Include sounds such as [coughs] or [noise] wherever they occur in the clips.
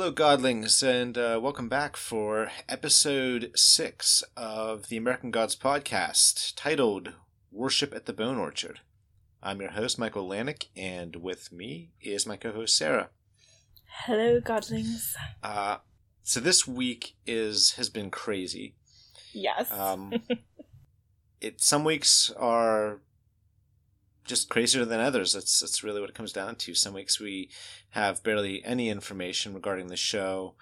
Hello, Godlings, and uh, welcome back for episode six of the American Gods podcast, titled Worship at the Bone Orchard. I'm your host, Michael Lanik, and with me is my co host, Sarah. Hello, Godlings. Uh, so this week is has been crazy. Yes. Um, [laughs] it some weeks are just crazier than others. That's that's really what it comes down to. Some weeks we have barely any information regarding the show,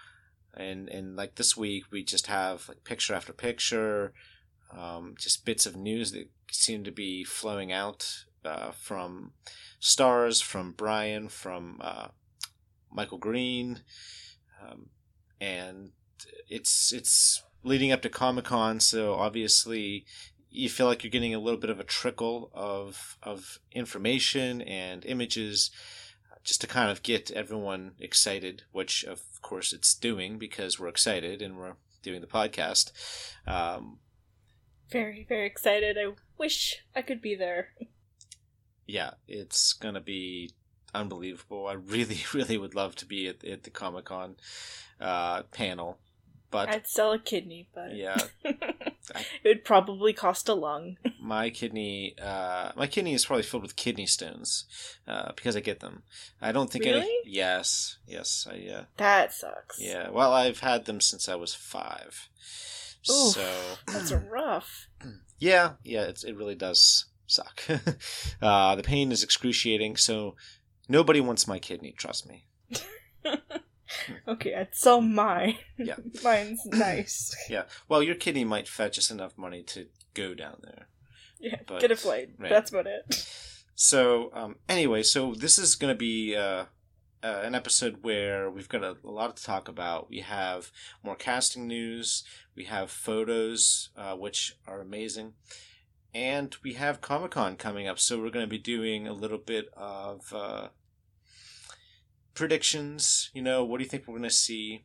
and and like this week we just have like picture after picture, um, just bits of news that seem to be flowing out uh, from stars, from Brian, from uh, Michael Green, um, and it's it's leading up to Comic Con, so obviously you feel like you're getting a little bit of a trickle of of information and images uh, just to kind of get everyone excited, which of course it's doing because we're excited and we're doing the podcast. Um, very, very excited. I wish I could be there. Yeah, it's gonna be unbelievable. I really, [laughs] really would love to be at, at the Comic Con uh, panel but I'd sell a kidney, but yeah, [laughs] it would probably cost a lung. [laughs] my kidney, uh, my kidney is probably filled with kidney stones, uh, because I get them. I don't think really? any. Yes, yes, I. Uh, that sucks. Yeah, well, I've had them since I was five. Oof, so that's [clears throat] rough. Yeah, yeah, it's, it really does suck. [laughs] uh, the pain is excruciating. So nobody wants my kidney. Trust me. [laughs] [laughs] okay, I'd sell mine. Yeah. [laughs] Mine's nice. [laughs] Yeah. Well, your kidney might fetch us enough money to go down there. Yeah, But- get a flight. right. That's about it. So, um, anyway, so this is going to be uh, uh, an episode where we've got a, a lot to talk about. We have more casting news, we have photos, uh, which are amazing, and we have Comic Con coming up. So, we're going to be doing a little bit of uh, predictions. You know, what do you think we're going to see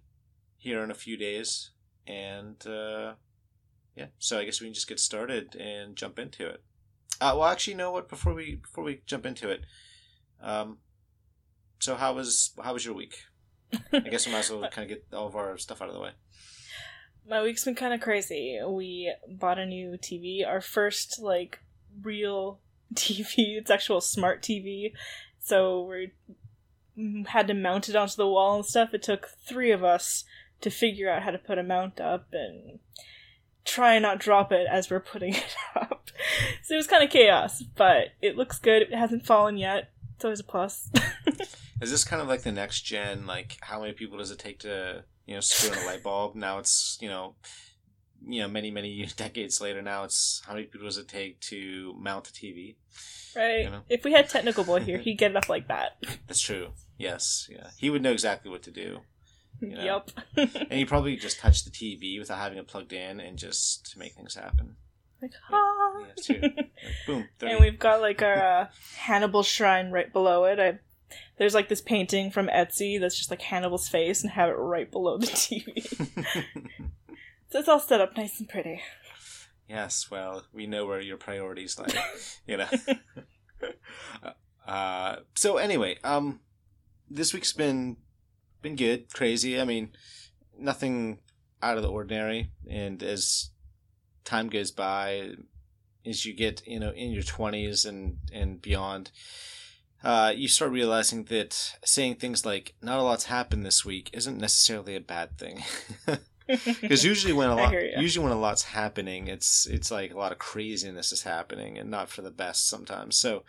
here in a few days? And uh, yeah, so I guess we can just get started and jump into it. Uh, well, actually, you know what? Before we before we jump into it, um, so how was how was your week? I guess we might as well kind of get all of our stuff out of the way. [laughs] My week's been kind of crazy. We bought a new TV, our first like real [laughs] TV. It's actual smart TV. So we had to mount it onto the wall and stuff. It took three of us to figure out how to put a mount up and try and not drop it as we're putting [laughs] it up. So it was kind of chaos, but it looks good. It hasn't fallen yet. It's always a plus. [laughs] Is this kind of like the next gen? Like, how many people does it take to you know screw in a light bulb? Now it's you know, you know, many many [laughs] decades later. Now it's how many people does it take to mount a TV? right? You know? If we had Technical Boy here, he'd get it up like that. That's true. Yes, yeah, he would know exactly what to do, You know. Yep. [laughs] and he probably just touch the TV without having it plugged in and just to make things happen. like, Yeah, ah. yeah, true. Like, [laughs] boom. 30. and we've got like our uh, Hannibal shrine right below it. I, there's like this painting from Etsy that's just like Hannibal's face and have it right below the [laughs] TV. so it's all set up nice and pretty. yes, well, we know where your priorities lie. you know. uh, so anyway, um, this week's been been good, crazy. I mean, nothing out of the ordinary. And as time goes by, as you get you know in your twenties and and beyond. Uh, you start realizing that saying things like "not a lot's happened this week" isn't necessarily a bad thing. [laughs] [laughs] because usually when a lot usually when a lot's happening it's it's like a lot of craziness is happening and not for the best sometimes. So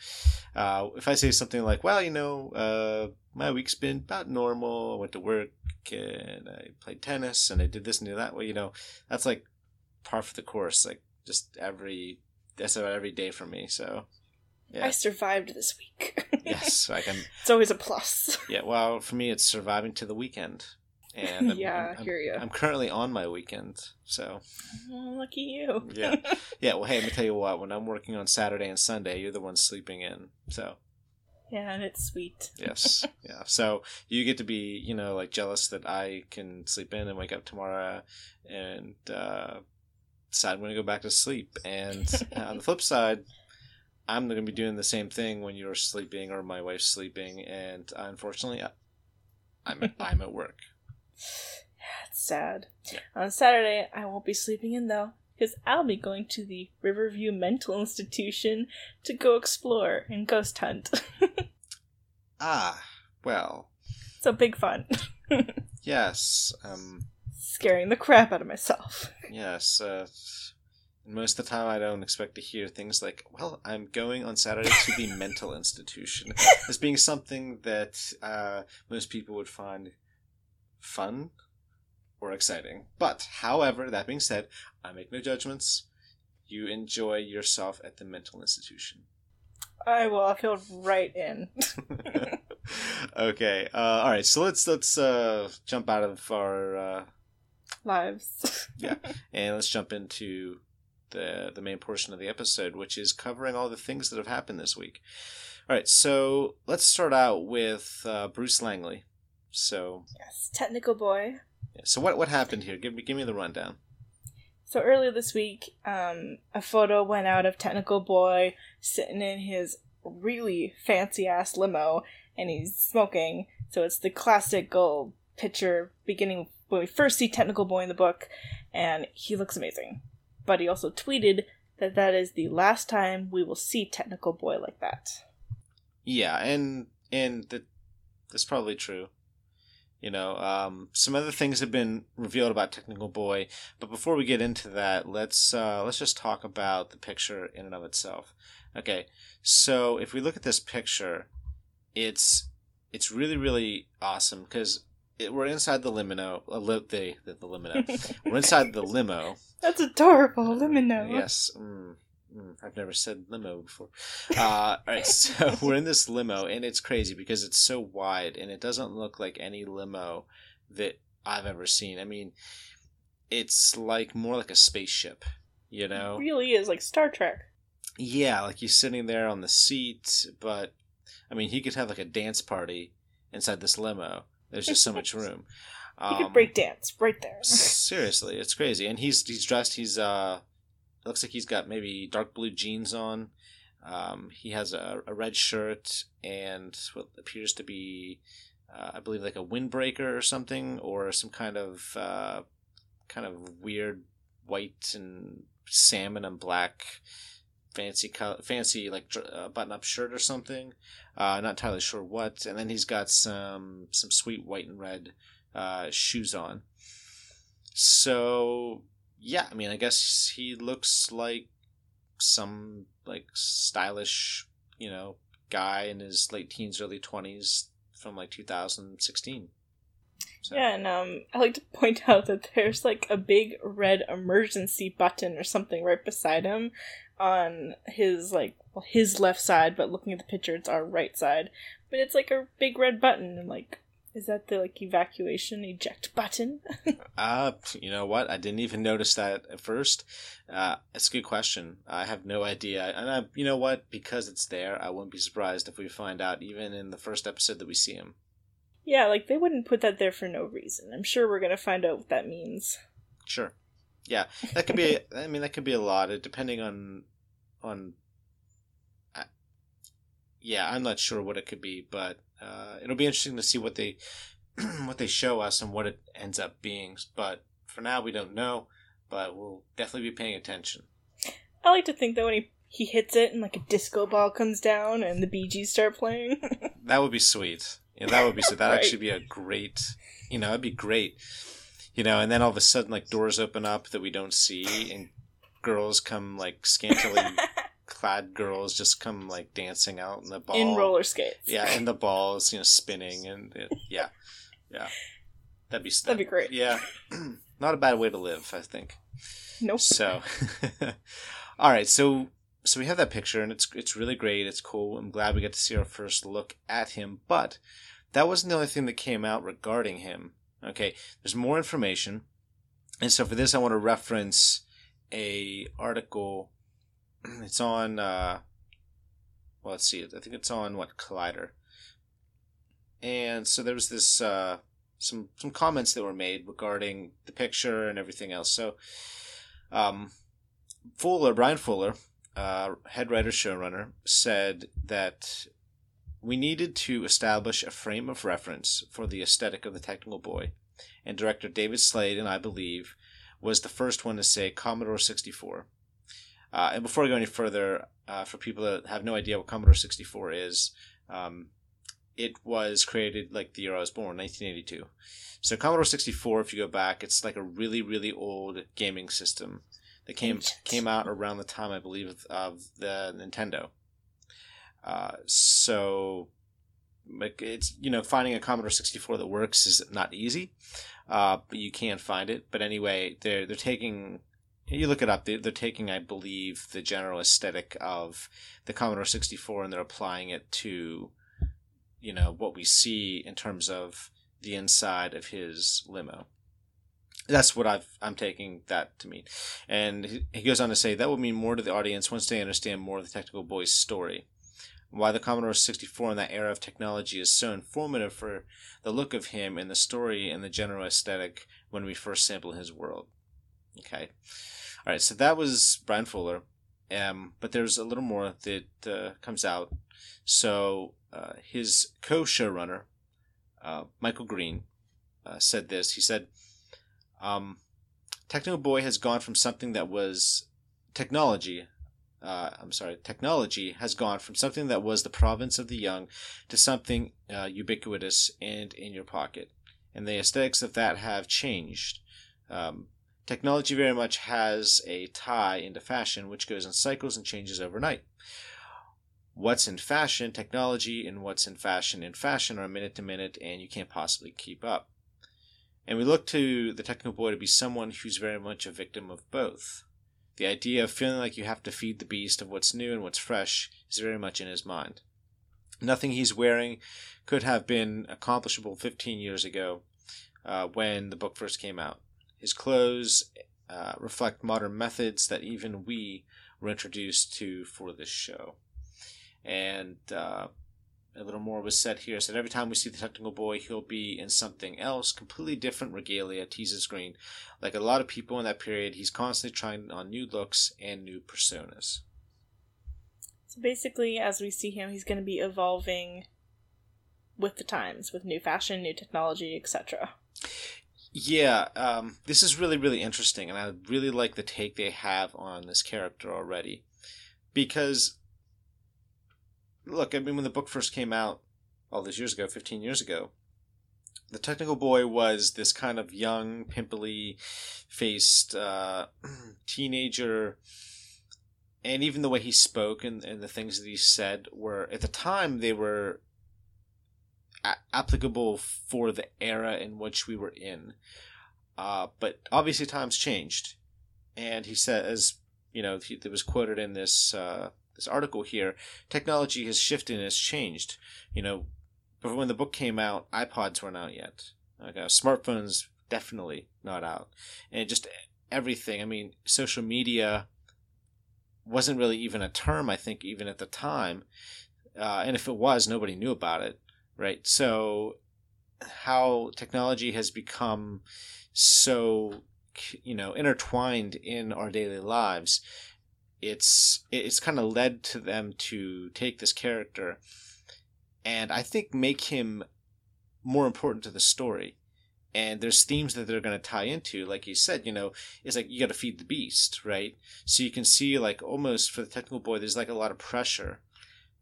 uh, if i say something like well you know uh, my week's been about normal. I went to work and i played tennis and i did this and did that. Well you know that's like par for the course like just every that's about every day for me so yeah. I survived this week. yes i can [laughs] it's always a plus. yeah well for me it's surviving to the weekend and [laughs] I'm, yeah, I'm, hear you. I'm currently on my weekend so Oh, lucky you. Yeah. Yeah, well, hey, let me tell you what. When I'm working on Saturday and Sunday, you're the one sleeping in. So, yeah, and it's sweet. yes, [laughs] yeah. So you get to be, you know, like jealous that I can sleep in and wake up tomorrow and uh, decide I'm going to go back to sleep. And uh, on the flip [laughs] side, I'm going to be doing the same thing when you're sleeping or my wife's sleeping, and unfortunately, I'm I'm at work. Yeah, it's sad. Yeah. On Saturday, I won't be sleeping in though, because I'll be going to the Riverview Mental Institution to go explore and ghost hunt. [laughs] Ah, well, so big fun. [laughs] yes, um, Scaring the crap out of myself. yes. Uh, most of the time, I don't expect to hear things like, "Well, I'm going on Saturday to the [laughs] mental institution," as being something that uh, most people would find fun or exciting. But, however, that being said, I make no judgments. You enjoy yourself at the mental institution. I will. I feel right in. [laughs] [laughs] okay. Uh, all right. So let's let's uh, jump out of our uh, Lives. [laughs] Yeah, and let's jump into the the main portion of the episode, which is covering all the things that have happened this week. All right. So let's start out with uh, Bruce Langley. So yes, technical boy. yeah, so what what happened here? Give me give me the rundown. So earlier this week, um, a photo went out of Technical Boy sitting in his really fancy ass limo, and he's smoking. So it's the classical picture beginning when we first see Technical Boy in the book, and he looks amazing. But he also tweeted that that is the last time we will see Technical Boy like that. Yeah, and and that that's probably true. You know, um, some other things have been revealed about Technical Boy, but before we get into that, let's uh, let's just talk about the picture in and of itself. Okay, so if we look at this picture, it's it's really really awesome because we're inside the limo. Uh, li- the, the the limo. [laughs] we're inside the limo. That's adorable, Limino. Yes. Mm, I've never said limo before. Uh, all right, so [laughs] [laughs] we're in this limo, and it's crazy because it's so wide, and it doesn't look like any limo that I've ever seen. I mean, it's like more like a spaceship, you know? It really is like Star Trek. Yeah, like he's sitting there on the seat, but I mean, he could have like a dance party inside this limo. There's just so much [laughs] room. He could break dance right there. seriously, it's crazy. And he's he's dressed. He's uh, it looks like he's got maybe dark blue jeans on. Um, he has a, a red shirt and what appears to be, uh, I believe, like a windbreaker or something, or some kind of uh, kind of weird white and salmon and black fancy color, fancy like uh, button up shirt or something. Uh, not entirely sure what. And then he's got some some sweet white and red uh, shoes on. So yeah, I mean, I guess he looks like some like stylish, you know, guy in his late teens, early twenties from like 2016. So, Yeah, and um, I like to point [laughs] out that there's like a big red emergency button or something right beside him on his like well, his left side, but looking at the picture, it's our right side. But it's like a big red button, and like, is that the like evacuation eject button? [laughs] Uh, you know what? I didn't even notice that at first. Uh, it's a good question. I have no idea. And I, you know what? Because it's there, I wouldn't be surprised if we find out even in the first episode that we see him. yeah, like they wouldn't put that there for no reason. I'm sure we're gonna find out what that means. Sure. Yeah, that could be. [laughs] I mean, that could be a lot, uh, depending on, on. Uh, yeah, I'm not sure what it could be, but uh, it'll be interesting to see what they, [clears throat] what they show us and what it ends up being. But for now, we don't know. But we'll definitely be paying attention. I like to think that when he he hits it and like a disco ball comes down and the Bee Gees start playing. [laughs] That would be sweet. Yeah, that would be sweet. That'd Right. actually be a great. You know, that'd be great. You know, and then all of a sudden, like doors open up that we don't see, and girls come like scantily [laughs] clad girls just come like dancing out in the ball. in roller skates. Yeah, and the [laughs] balls, you know, spinning and it, yeah, yeah. That'd be That'd be great. Yeah, [clears throat] not a bad way to live, I think. Nope. So, [laughs] all right, so so we have that picture, and it's it's really great. It's cool. I'm glad we get to see our first look at him. But that wasn't the only thing that came out regarding him. Okay, there's more information, and so for this, I want to reference a article. [clears throat] It's on. Uh, well, let's see. I think it's on what Collider. And so there was this uh, some some comments that were made regarding the picture and everything else. So, um, Fuller, Brian Fuller, uh, head writer showrunner, said that we needed to establish a frame of reference for the aesthetic of the Technical Boy, and director David Slade, and I believe, was the first one to say Commodore 64. Uh, and before I go any further, uh, for people that have no idea what Commodore 64 is, um, it was created like the year I was born, 1982. So Commodore 64, if you go back, it's like a really, really old gaming system that came came out around the time I believe of the Nintendo. Uh, so like it's you know finding a Commodore 64 that works is not easy, uh, but you can find it. But anyway, they're they're taking you look it up. They're, they're taking, I believe, the general aesthetic of the Commodore 64 and they're applying it to you know what we see in terms of the inside of his limo. That's what I've, I'm taking that to mean. And he goes on to say that will mean more to the audience once they understand more of the technical boy's story. Why the Commodore 64 in that era of technology is so informative for the look of him and the story and the general aesthetic when we first sample his world. Okay. All right, so that was Brian Fuller. Um, but there's a little more that uh, comes out. So uh, his co-showrunner, uh, Michael Green, uh, said this. He said, um, Techno Boy has gone from something that was technology. Uh, I'm sorry, technology has gone from something that was the province of the young to something uh, ubiquitous and in your pocket. And the aesthetics of that have changed. Um, technology very much has a tie into fashion, which goes in cycles and changes overnight. What's in fashion, technology, and what's in fashion in fashion are minute to minute, and you can't possibly keep up. And we look to the technical boy to be someone who's very much a victim of both. The idea of feeling like you have to feed the beast of what's new and what's fresh is very much in his mind. Nothing he's wearing could have been accomplishable 15 years ago uh, when the book first came out. His clothes uh, reflect modern methods that even we were introduced to for this show. And uh, a little more was said here. Said every time we see the technical boy, he'll be in something else, completely different regalia, teases Green. Like a lot of people in that period, he's constantly trying on new looks and new personas. So basically, as we see him, he's going to be evolving with the times, with new fashion, new technology, etc. Yeah, um, this is really, really interesting, and I really like the take they have on this character already. Because look, I mean, when the book first came out all these years ago, 15 years ago, the technical boy was this kind of young, pimply faced uh, [clears throat] teenager. And even the way he spoke and, and the things that he said were, at the time, they were a- applicable for the era in which we were in. Uh, but obviously, times changed. And he says, you know, it was quoted in this uh, this article here, technology has shifted and has changed. You know, but when the book came out, iPods weren't out yet. Okay, smartphones definitely not out, and just everything. I mean, social media wasn't really even a term. I think even at the time, uh, and if it was, nobody knew about it, right? So, how technology has become so you know intertwined in our daily lives it's it's kind of led to them to take this character and I think make him more important to the story. And there's themes that they're going to tie into, like you said, you know, it's like you got to feed the beast, right? So you can see, like, almost for the technical boy, there's like a lot of pressure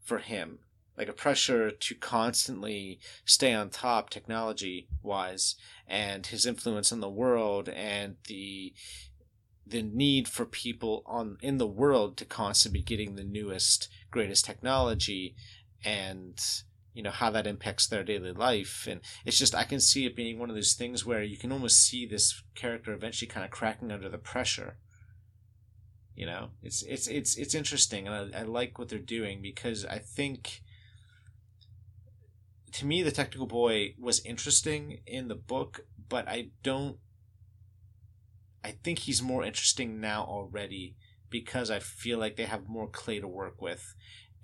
for him, like a pressure to constantly stay on top technology wise, and his influence in the world, and the the need for people on in the world to constantly be getting the newest greatest technology and you know how that impacts their daily life. And it's just i can see it being one of those things where you can almost see this character eventually kind of cracking under the pressure. You know it's it's it's it's interesting and I, I like what they're doing because i think to me the technical boy was interesting in the book but i don't I think he's more interesting now already because I feel like they have more clay to work with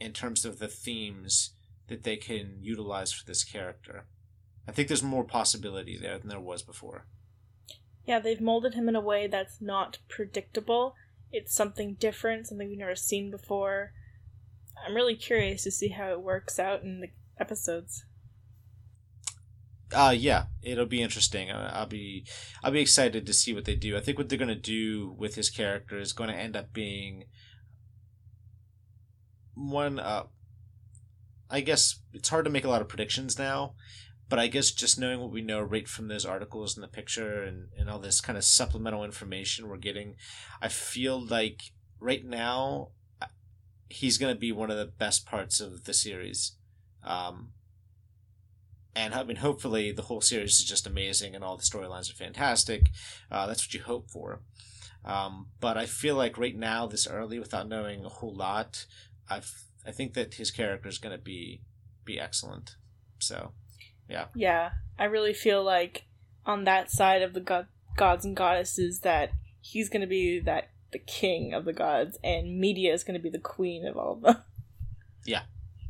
in terms of the themes that they can utilize for this character. I think there's more possibility there than there was before. Yeah, they've molded him in a way that's not predictable. It's something different, something we've never seen before. I'm really curious to see how it works out in the episodes. Uh yeah, it'll be interesting. Uh, I'll be I'll be excited to see what they do. I think what they're going to do with his character is going to end up being one uh I guess it's hard to make a lot of predictions now, but I guess just knowing what we know right from those articles and the picture and, and all this kind of supplemental information we're getting, I feel like right now he's going to be one of the best parts of the series. Um, and I mean, hopefully, the whole series is just amazing and all the storylines are fantastic. Uh, that's what you hope for. Um, but I feel like right now, this early, without knowing a whole lot, I've I think that his character is going to be be excellent. So, yeah. Yeah, I really feel like on that side of the god- gods and goddesses that he's going to be that the king of the gods, and media is going to be the queen of all of them. Yeah,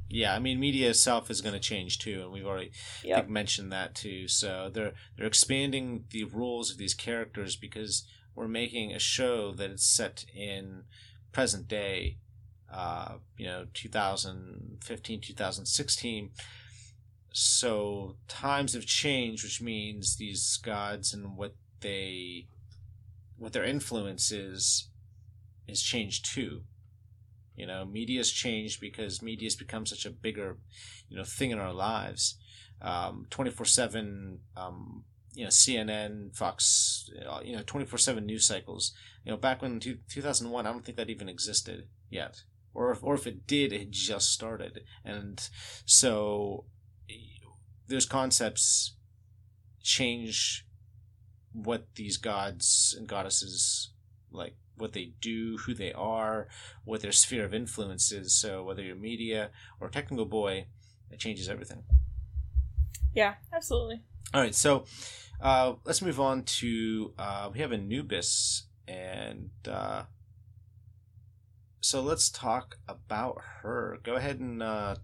yeah. I mean, media itself is going to change too, and we've already yep. think, mentioned that too. So they're they're expanding the roles of these characters because we're making a show that is set in present day uh, you know 2015 2016 so times have changed which means these gods and what they what their influence is is changed too you know media's changed because media's become such a bigger you know thing in our lives. Um, 24-7 um, you know cnn fox you know 24-7 news cycles. You know back when two, 2001 i don't think that even existed yet. Or if, or if it did, it just started. And so those concepts change what these gods and goddesses like what they do, who they are, what their sphere of influence is. So whether you're media or technical boy, it changes everything. Yeah, absolutely. All right, so uh, let's move on to uh, we have Anubis, and uh, so let's talk about her. Go ahead and uh,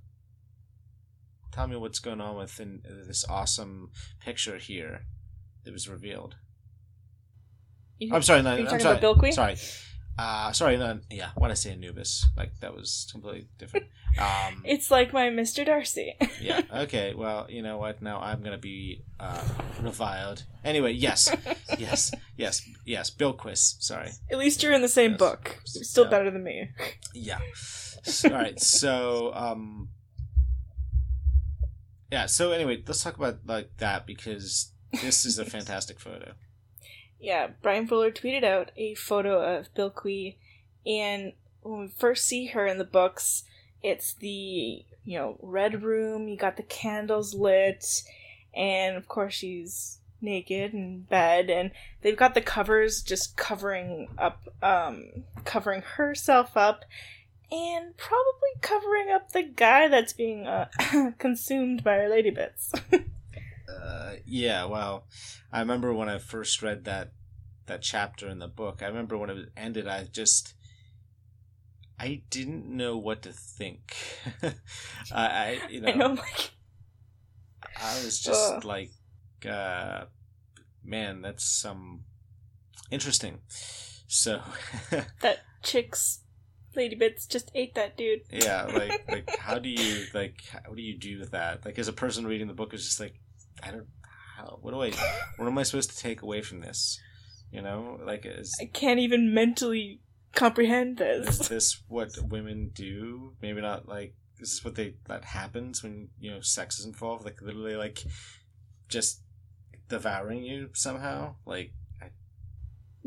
tell me what's going on with in, this awesome picture here that was revealed. You, I'm sorry, no, I'm sorry. Bilquis? Sorry. Uh, sorry, no, yeah, When I say Anubis? Like that was completely different. [laughs] Um, it's like my Mr. Darcy. yeah. Okay. Well, you know what? Now I'm gonna be uh, reviled. Anyway, yes, [laughs] yes, yes, yes. Bilquis. Sorry. At least you're in the same yes. book. You're still yeah. better than me. Yeah. all right. So, um, yeah. So anyway, let's talk about like that because this is a [laughs] fantastic photo yeah, Brian Fuller tweeted out a photo of Bilquis, and when we first see her in the books, it's the you know red room. You got the candles lit, and of course she's naked in bed, and they've got the covers just covering up, um, covering herself up, and probably covering up the guy that's being uh, [coughs] consumed by her lady bits. [laughs] Uh, yeah, well, I remember when I first read that that chapter in the book. I remember when it ended, I just I didn't know what to think. [laughs] I, I, you know, I, know, like... I was just Ugh. like, uh, man, that's some um, interesting. So [laughs] that chick's lady bits just ate that dude. yeah, like like [laughs] how do you like how do you do with that? Like as a person reading the book is just like I don't how what do I what am I supposed to take away from this? You know, like is I can't even mentally comprehend this. Is this what women do? Maybe not like is this is what they that happens when you know sex is involved. Like literally, like just devouring you somehow. Like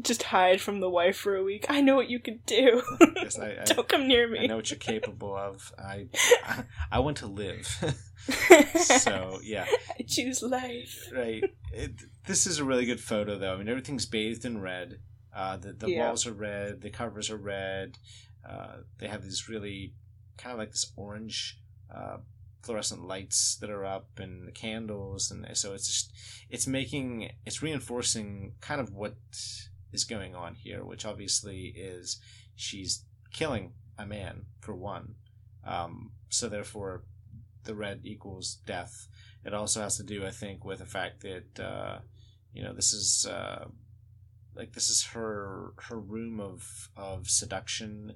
just hide from the wife for a week. I know what you could do. yes, I, I, Don't come near me. I know what you're capable of. I, I, I want to live. [laughs] so yeah, I choose life. Right. It, this is a really good photo, though. I mean, everything's bathed in red. Uh, the the yeah. walls are red. The covers are red. Uh, they have these really kind of like this orange. Uh, fluorescent lights that are up and the candles and so it's just it's making it's reinforcing kind of what is going on here, which obviously is she's killing a man for one. Um, so therefore, the red equals death. It also has to do, I think, with the fact that uh, you know this is uh, like this is her her room of of seduction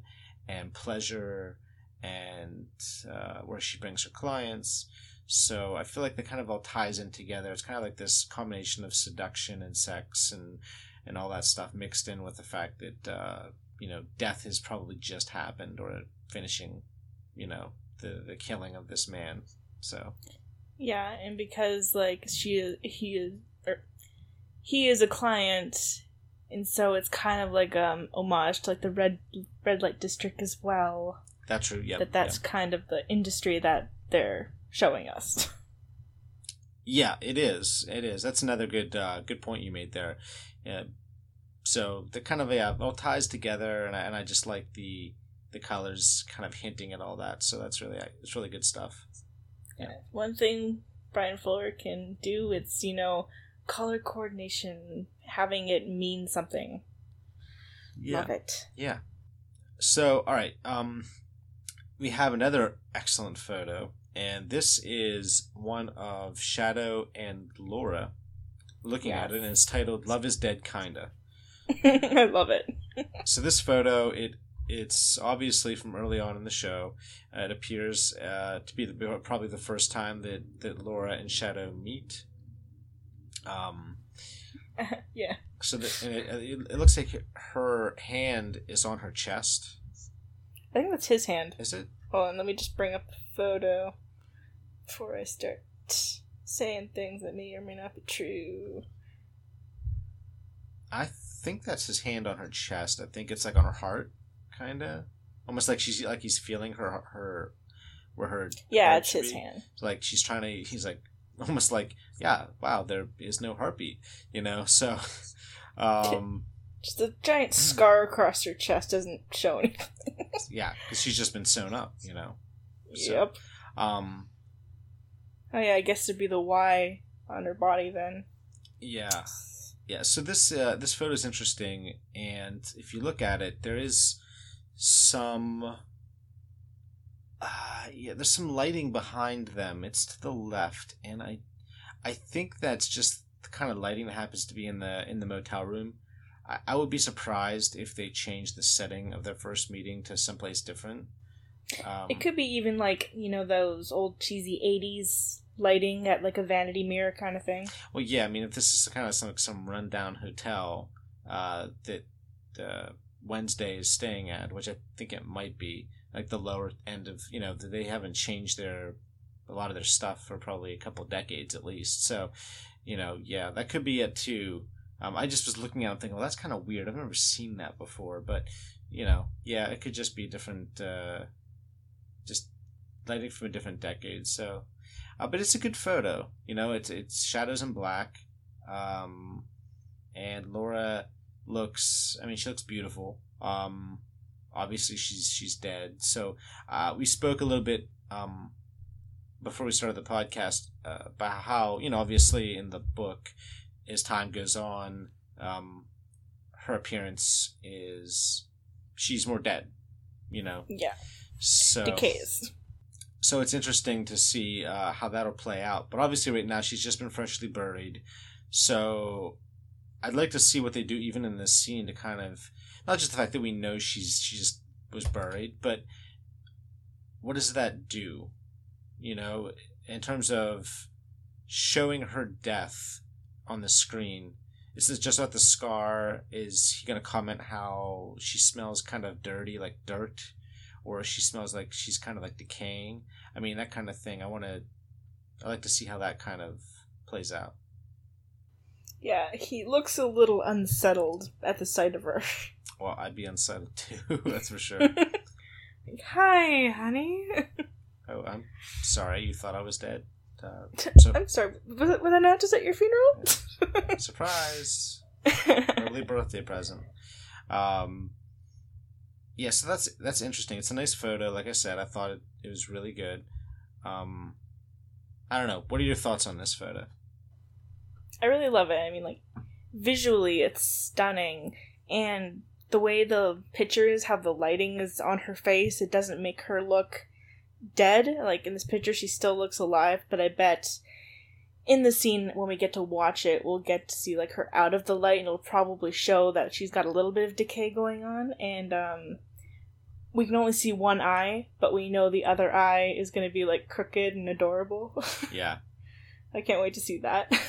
and pleasure and uh, where she brings her clients. So I feel like that kind of all ties in together. It's kind of like this combination of seduction and sex and and all that stuff mixed in with the fact that uh, you know death has probably just happened or finishing, you know, the the killing of this man. So yeah, and because like she is, he is, or he is a client, and so it's kind of like um homage to like the red red light district as well. That's true. Yeah, that that's kind of the industry that they're showing us. Yeah, it is. It is. That's another good uh, good point you made there. Yeah. So the kind of yeah, all ties together, and I, and I just like the the colors kind of hinting at all that. So that's really it's really good stuff. Yeah. One thing Brian Fuller can do it's you know color coordination, having it mean something. Yeah. Love it. Yeah. So all right, um, we have another excellent photo and this is one of Shadow and Laura looking yes. at it, and it's titled "Love Is Dead, Kinda." [laughs] I love it. [laughs] so this photo, it it's obviously from early on in the show. Uh, it appears uh, to be the, probably the first time that that Laura and Shadow meet. Um, [laughs] yeah. So the, it, it, it looks like her hand is on her chest. I think that's his hand. Is it? Hold on, let me just bring up the photo before I start saying things that may or may not be true. I think that's his hand on her chest. I think it's like on her heart, kind of, almost like she's like he's feeling her her where her yeah, it's his hand. Like she's trying to. He's like [laughs] almost like yeah, wow, there is no heartbeat, you know. So, [laughs] um, just a giant scar across her chest doesn't show anything. yeah, because she's just been sewn up, you know. So, yep. Um, Oh yeah, I guess it'd be the Y on her body then. Yeah, yeah. So this uh, this photo is interesting, and if you look at it, there is some. Uh, yeah, there's some lighting behind them. It's to the left, and I, I think that's just the kind of lighting that happens to be in the in the motel room. I, I would be surprised if they changed the setting of their first meeting to someplace different. Um, it could be even like you know those old cheesy '80s lighting at like a vanity mirror kind of thing. Well, yeah, I mean, if this is kind of some some rundown hotel uh, that uh, Wednesday is staying at, which I think it might be, like the lower end of you know they haven't changed their a lot of their stuff for probably a couple decades at least. So, you know, yeah, that could be it too. Um, I just was looking at it thinking, well, that's kind of weird. I've never seen that before, but you know, yeah, it could just be different, uh, lighting from a different decade. So, uh, but it's a good photo. You know, it's it's shadows and black, um, and Laura looks. I mean, she looks beautiful. Um, obviously, she's she's dead. So uh, we spoke a little bit um, before we started the podcast uh, about how you know, obviously, in the book, as time goes on, um, her appearance is she's more dead. You know. Yeah. So decays so it's interesting to see uh, how that'll play out. But obviously, right now she's just been freshly buried, so I'd like to see what they do even in this scene to kind of not just the fact that we know she's she just was buried, but what does that do? You know, in terms of showing her death on the screen. Is this just about the scar? Is he going to comment how she smells kind of dirty, like dirt? Or she smells like she's kind of like decaying. I mean, that kind of thing. I want to, I like to see how that kind of plays out. Yeah, he looks a little unsettled at the sight of her. Well, I'd be unsettled too, [laughs] that's for sure. [laughs] Hi, honey. oh, I'm sorry. You thought I was dead. Uh, [laughs] so, I'm sorry. Was, it, was I not just at your funeral? surprise! Early birthday present. Um, yeah, so that's that's interesting. It's a nice photo. Like I said, I thought it, it was really good. Um, I don't know. What are your thoughts on this photo? I really love it. I mean, like visually, it's stunning, and the way the picture is, how the lighting is on her face, it doesn't make her look dead. Like in this picture, she still looks alive, but I bet in the scene when we get to watch it, we'll get to see like her out of the light, and it'll probably show that she's got a little bit of decay going on, and um, we can only see one eye, but we know the other eye is going to be like crooked and adorable. [laughs] Yeah. I can't wait to see that. [laughs]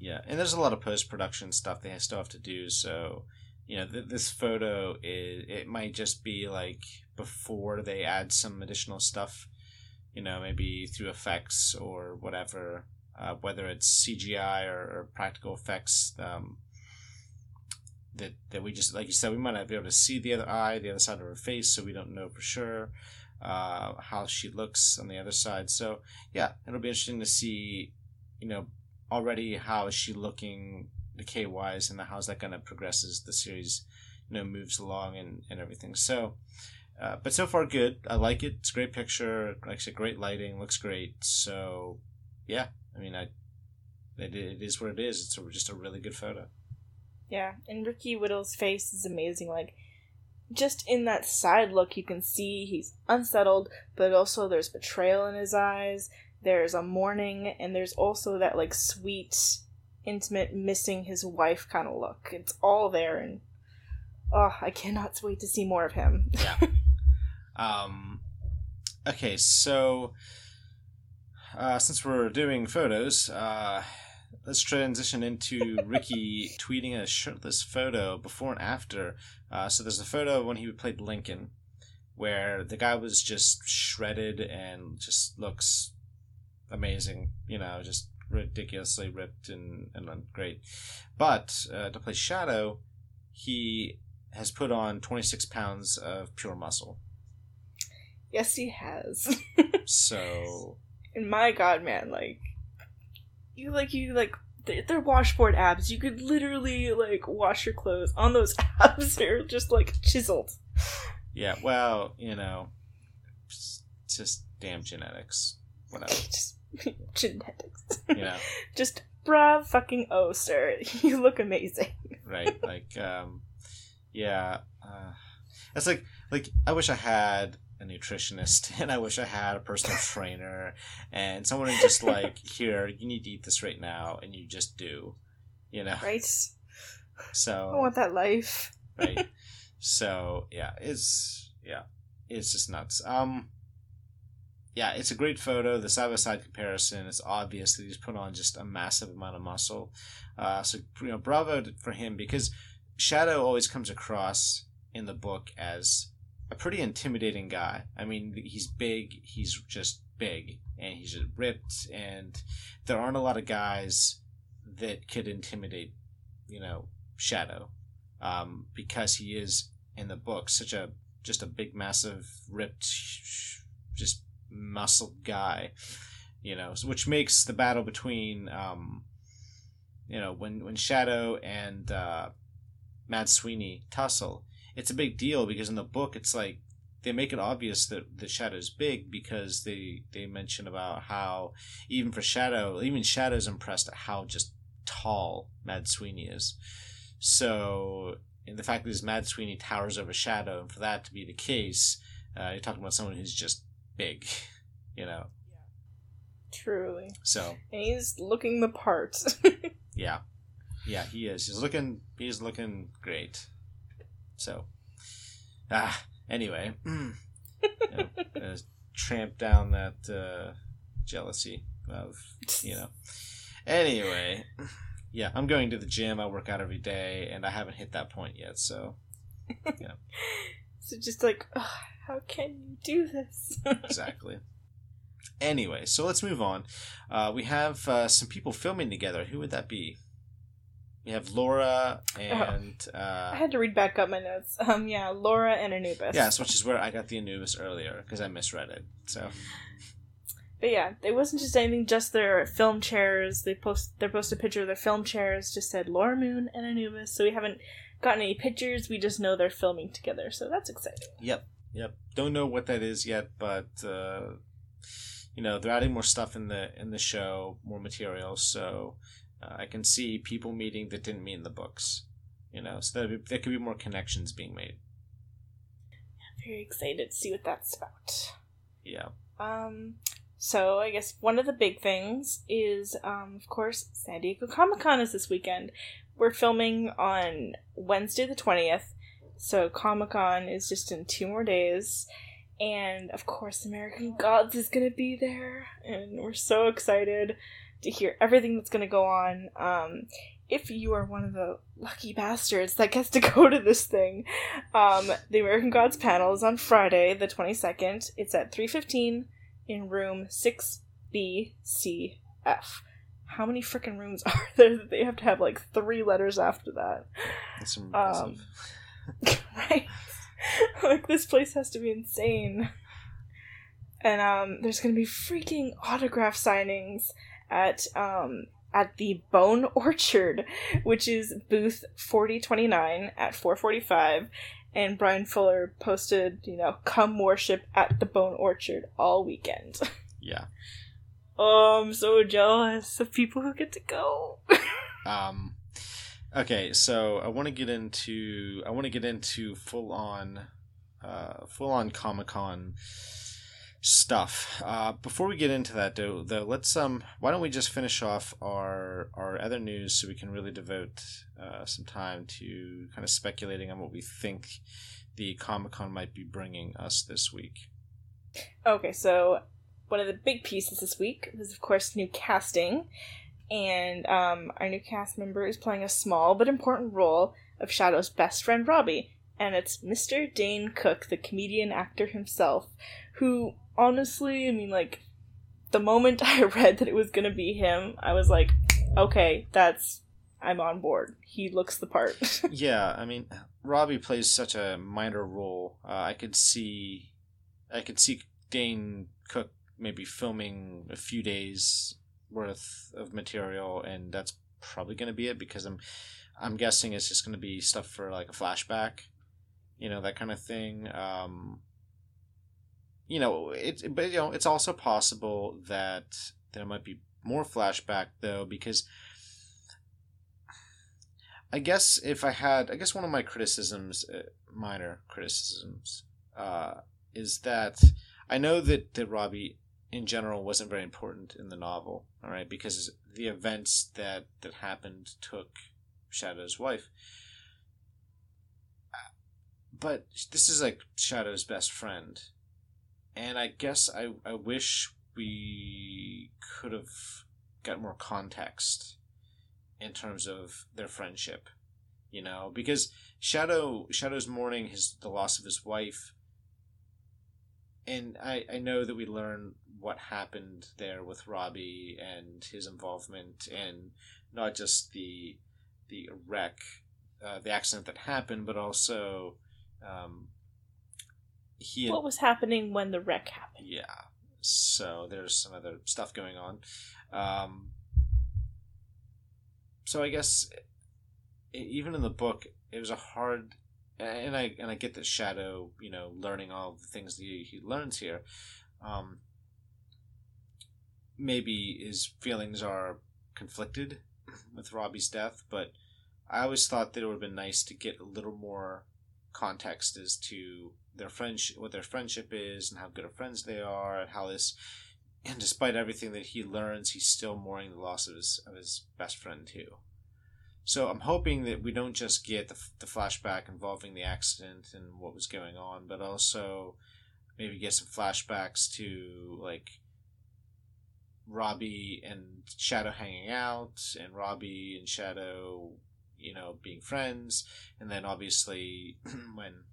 Yeah, and there's a lot of post production stuff they still have to do. So, you know, th- this photo is it might just be like before they add some additional stuff. You know, maybe through effects or whatever, uh, whether it's CGI or, or practical effects. Um, that that we just like you said, we might not be able to see the other eye, the other side of her face, so we don't know for sure uh, how she looks on the other side. So yeah, it'll be interesting to see, you know, already how is she looking decay wise and how's that going to progress as the series you know moves along and, and everything. So uh, but so far good. I like it. It's a great picture. Like said great lighting. Looks great. So yeah i mean i it, it is what it is it's a, just a really good photo yeah, and Ricky Whittle's face is amazing. Like, just in that side look, you can see he's unsettled, but also there's betrayal in his eyes. There's a mourning, and there's also that like sweet, intimate, missing his wife kind of look. It's all there, and oh, I cannot wait to see more of him. yeah. [laughs] Um. Okay, so uh, since we're doing photos, uh, let's transition into [laughs] Ricky tweeting a shirtless photo before and after. Uh, so there's a photo when he played Lincoln, where the guy was just shredded and just looks amazing. You know, just ridiculously ripped and and great. But uh, to play Shadow, he has put on 26 pounds of pure muscle. Yes, he has. [laughs] so. And my God, man, like you like you like they're washboard abs. You could literally like wash your clothes on those [laughs] abs. They're just like chiseled. Yeah, well, you know, just, damn genetics. Whatever. [laughs] just [laughs] genetics. You know. just bruh fucking oh, sir. You look amazing. right. Like, um, yeah. Uh, that's like, like, I wish I had a nutritionist [laughs] and I wish I had a personal [laughs] trainer and someone just like, [laughs] here, you need to eat this right now, and you just do, you know? Right. So I want that life. right. So yeah, it's yeah, it's just nuts. Um, yeah, it's a great photo. The side by side comparison, it's obvious that he's put on just a massive amount of muscle. Uh, so you know, bravo for him because Shadow always comes across in the book as a pretty intimidating guy. I mean, he's big, he's just big, and he's just ripped, and there aren't a lot of guys that could intimidate, you know, Shadow, um, because he is in the book such a just a big, massive, ripped, just muscled guy, you know, which makes the battle between, um, you know, when when Shadow and uh, Mad Sweeney tussle it's a big deal because in the book it's like they make it obvious that the shadow's big because they they mention about how even for shadow even shadow's impressed at how just tall mad sweeney is. So in the fact that this mad sweeney towers over shadow and for that to be the case uh, you're talking about someone who's just big [laughs] you know? Truly. So. And he's looking the part. [laughs] Yeah. Yeah he is. He's looking he's looking great so, ah, anyway, [clears throat] you know, tramp down that uh, jealousy of you know. Anyway, yeah, I'm going to the gym. I work out every day, and I haven't hit that point yet. So, yeah. [laughs] so just like, oh, how can you do this? [laughs] exactly. Anyway, so let's move on. Uh, we have uh, some people filming together. Who would that be? We have Laura and oh. uh, I had to read back up my notes. Um, yeah, Laura and Anubis. Yes, which is where I got the Anubis earlier because I misread it. So, but yeah, it wasn't just anything. Just their film chairs. They post they posted a picture of their film chairs. Just said Laura Moon and Anubis. So we haven't gotten any pictures. We just know they're filming together. So that's exciting. Yep, yep. Don't know what that is yet, but uh, you know they're adding more stuff in the in the show, more material. So uh, I can see people meeting that didn't meet in the books, you know, so there, there could be more connections being made. I'm very excited to see what that's about. Yeah. Um. So I guess one of the big things is, um, of course, San Diego Comic Con is this weekend. We're filming on Wednesday the twentieth, So Comic Con is just in two more days, and of course, American Gods is gonna be there, and we're so excited to hear everything that's gonna go on. Um, if you are one of the lucky bastards that gets to [laughs] go to this thing, um, the American Gods panel is on Friday, the twenty second. It's at three fifteen in room six B C F. How many freaking rooms [laughs] are there that they have to have like three letters after that? That's impressive. Um, [laughs] right? like this place has to be insane. And um, there's gonna be freaking autograph signings at um at the Bone [laughs] Orchard, which is booth forty twenty nine at four forty five. And Bryan Fuller posted, you know, come worship at the Bone Orchard all weekend. [laughs] yeah. Oh, I'm so jealous of people who get to go. [laughs] Um, okay, so I want to get into I want to get into full on, uh, full on Comic Con stuff. Uh, before we get into that, though, though, let's um, why don't we just finish off our our other news so we can really devote uh, some time to kind of speculating on what we think the Comic Con might be bringing us this week. Okay, so one of the big pieces this week was, of course, new casting. And um, our new cast member is playing a small but important role of Shadow's best friend, Robbie. And it's Mr. Dane Cook, the comedian actor himself, who, honestly, I mean, like, the moment [laughs] I read that it was to be him, I was like, okay, that's. I'm on board. He looks the part. [laughs] yeah, I mean, Robbie plays such a minor role. Uh, I could see, I could see Dane Cook maybe filming a few days worth of material, and that's probably going to be it because I'm, I'm guessing it's just going to be stuff for like a flashback, you know, that kind of thing. Um, you know, it's but you know, it's also possible that there might be more flashback though because. I guess if I had, I guess one of my criticisms, uh, minor criticisms, uh, is that I know that, that Robbie in general wasn't very important in the novel, all right, because the events that that happened took Shadow's wife. But this is like Shadow's best friend, and I guess I I wish we could have got more context in terms of their friendship, you know, because Shadow Shadow's mourning his the loss of his wife. And I, I know that we learn what happened there with Robbie and his involvement and not just the the wreck, uh, the accident that happened, but also um, he. what was happening when the wreck happened? Yeah, so there's some other stuff going on. Um, so I guess even in the book, it was a hard and I and I get that Shadow, you know, learning all the things that he, he learns here. Um, maybe his feelings are conflicted with Robbie's death, but I always thought that it would have been nice to get a little more context as to their friendship, what their friendship is, and how good of friends they are, and how this. And despite everything that he learns, he's still mourning the loss of his of his best friend too. So I'm hoping that we don't just get the, the flashback involving the accident and what was going on, but also maybe get some flashbacks to like Robbie and Shadow hanging out, and Robbie and Shadow, you know, being friends, and then obviously [clears throat] when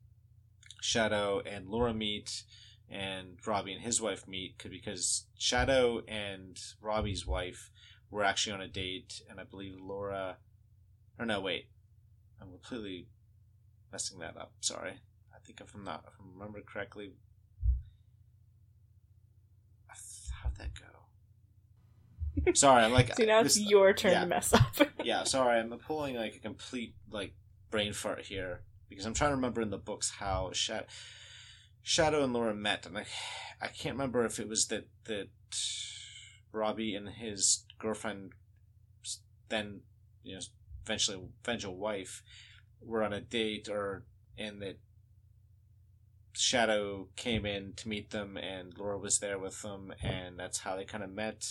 Shadow and Laura meet, and Robbie and his wife meet, because Shadow and Robbie's wife were actually on a date, and I believe Laura or no, wait. I'm completely messing that up. Sorry. I think if I'm not, if I remember correctly, how'd that go? Sorry, I'm like. [laughs] See, now it's your turn yeah. to mess up. [laughs] yeah, sorry, I'm pulling like a complete like brain fart here because I'm trying to remember in the books how Shadow, Shadow and Laura met, and I, I can't remember if it was that that Robbie and his girlfriend then you know eventually eventual wife were on a date or and that Shadow came in to meet them and Laura was there with them and that's how they kind of met.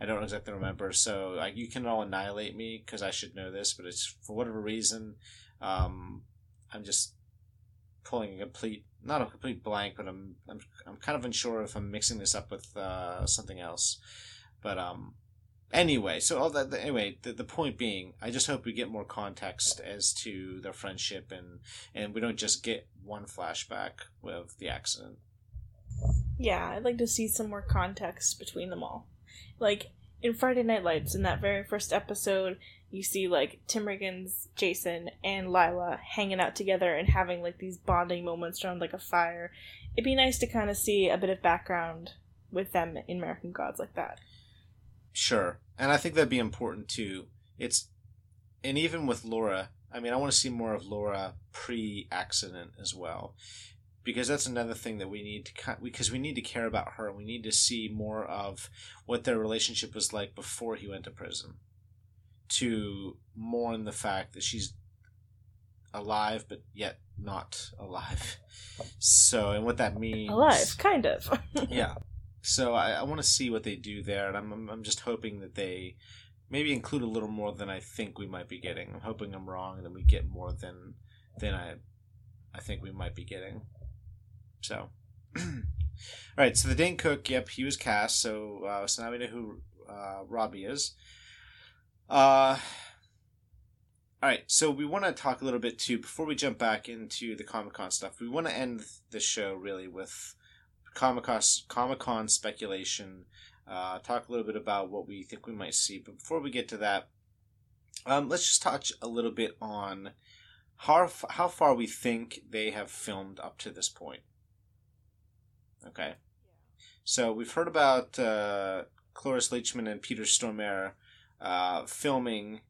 I don't exactly remember, so like you can all annihilate me because I should know this, but it's for whatever reason, um, I'm just pulling a complete not a complete blank, but I'm I'm I'm kind of unsure if I'm mixing this up with uh, something else. But um, anyway, so all that anyway, the, the point being, I just hope we get more context as to their friendship and and we don't just get one flashback of the accident. Yeah, I'd like to see some more context between them all. Like in Friday Night Lights, in that very first episode, you see like Tim Riggins, Jason, and Lyla hanging out together and having like these bonding moments around like a fire. It'd be nice to kind of see a bit of background with them in American Gods like that. Sure, and I think that'd be important too. It's and even with Laura, I mean, I want to see more of Laura pre-accident as well, because that's another thing that we need to because we need to care about her. We need to see more of what their relationship was like before he went to prison to mourn the fact that she's alive but yet not alive. So, and what that means. Alive, kind of. [laughs] yeah. So I, I want to see what they do there, and I'm, I'm just hoping that they maybe include a little more than I think we might be getting. I'm hoping I'm wrong and that we get more than than I I think we might be getting. So, [clears throat] all right. So the Dane Cook, yep, he was cast. So uh, so now we know who uh, Robbie is. Uh, all right, so we want to talk a little bit too before we jump back into the Comic Con stuff. We want to end the show really with Comic Con speculation. Uh, talk a little bit about what we think we might see, but before we get to that, um, let's just touch a little bit on how how far we think they have filmed up to this point. Okay, so we've heard about uh, Cloris Leachman and Peter Stormare uh, filming.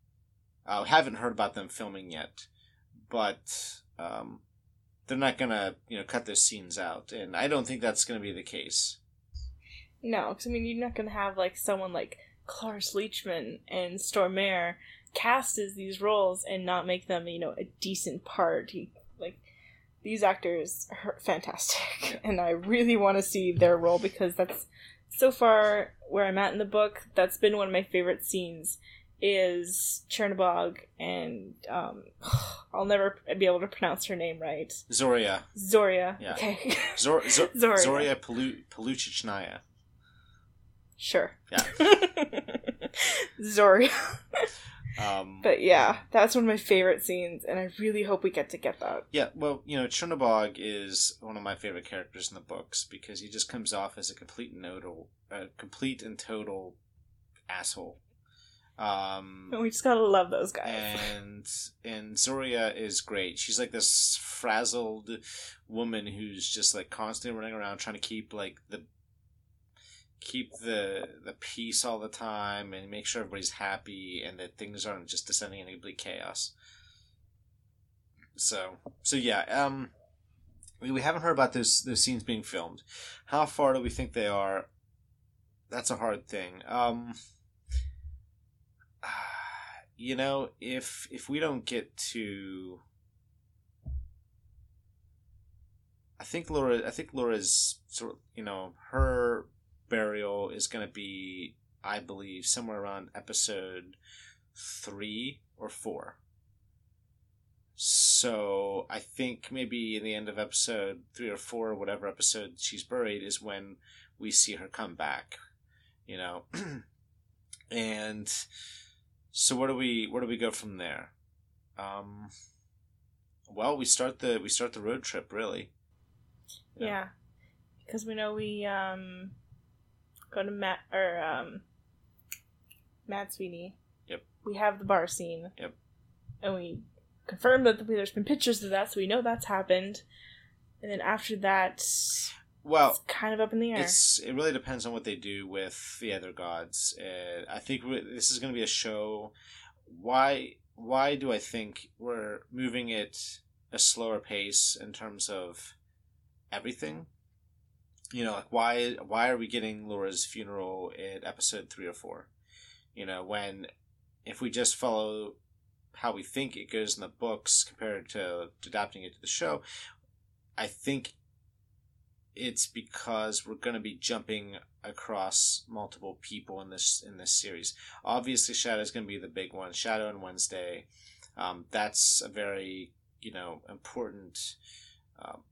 I haven't heard about them filming yet, but um, they're not gonna you know cut those scenes out, and I don't think that's gonna be the case. No, because I mean you're not gonna have like someone like Cloris Leachman and Stormare cast as these roles and not make them you know a decent part. These actors are fantastic, [laughs] and I really want to see their role because that's so far where I'm at in the book, that's been one of my favorite scenes is Czernobog and um, [sighs] I'll never be able to pronounce her name right. Zorya. Zorya. Yeah. Okay. [laughs] Zor- Zor- [laughs] Zorya. Zorya Pelu- Peluchichnaya. Sure. Yeah. Zorya. Um, but yeah, that's one of my favorite scenes, and I really hope we get to get that. Yeah, well, you know, Czernobog is one of my favorite characters in the books because he just comes off as a complete and total, a complete and total asshole. Um, we just gotta love those guys. And and Zorya is great. She's like this frazzled woman who's just like constantly running around trying to keep like the keep the the peace all the time and make sure everybody's happy and that things aren't just descending into complete chaos. So so yeah, um we haven't heard about those those scenes being filmed. How far do we think they are? That's a hard thing. Um [sighs] you know, if if we don't get to I think Laura I think Laura's sort of, you know, her burial is going to be, I believe, somewhere around episode three or four. So I think maybe in the end of episode three or four, whatever episode she's buried, is when we see her come back. You know, [clears throat] and so where do we where do we go from there? Um, well, we start the we start the road trip really. Yeah, because we know we um go to Matt or um Mad Sweeney. Yep. We have the bar scene. Yep. And we confirm that there's been pictures of that, so we know that's happened. And then after that, well, it's kind of up in the air. It's it really depends on what they do with the other gods. Uh, I think this is going to be a show. Why? Why do I think we're moving it a slower pace in terms of everything? You know, like why why are we getting Laura's funeral in episode three or four? You know, when if we just follow how we think it goes in the books compared to, adapting it to the show, I think it's because we're going to be jumping across multiple people in this in this series. Obviously, Shadow is going to be the big one. Shadow and Wednesday, um, that's a very you know important um,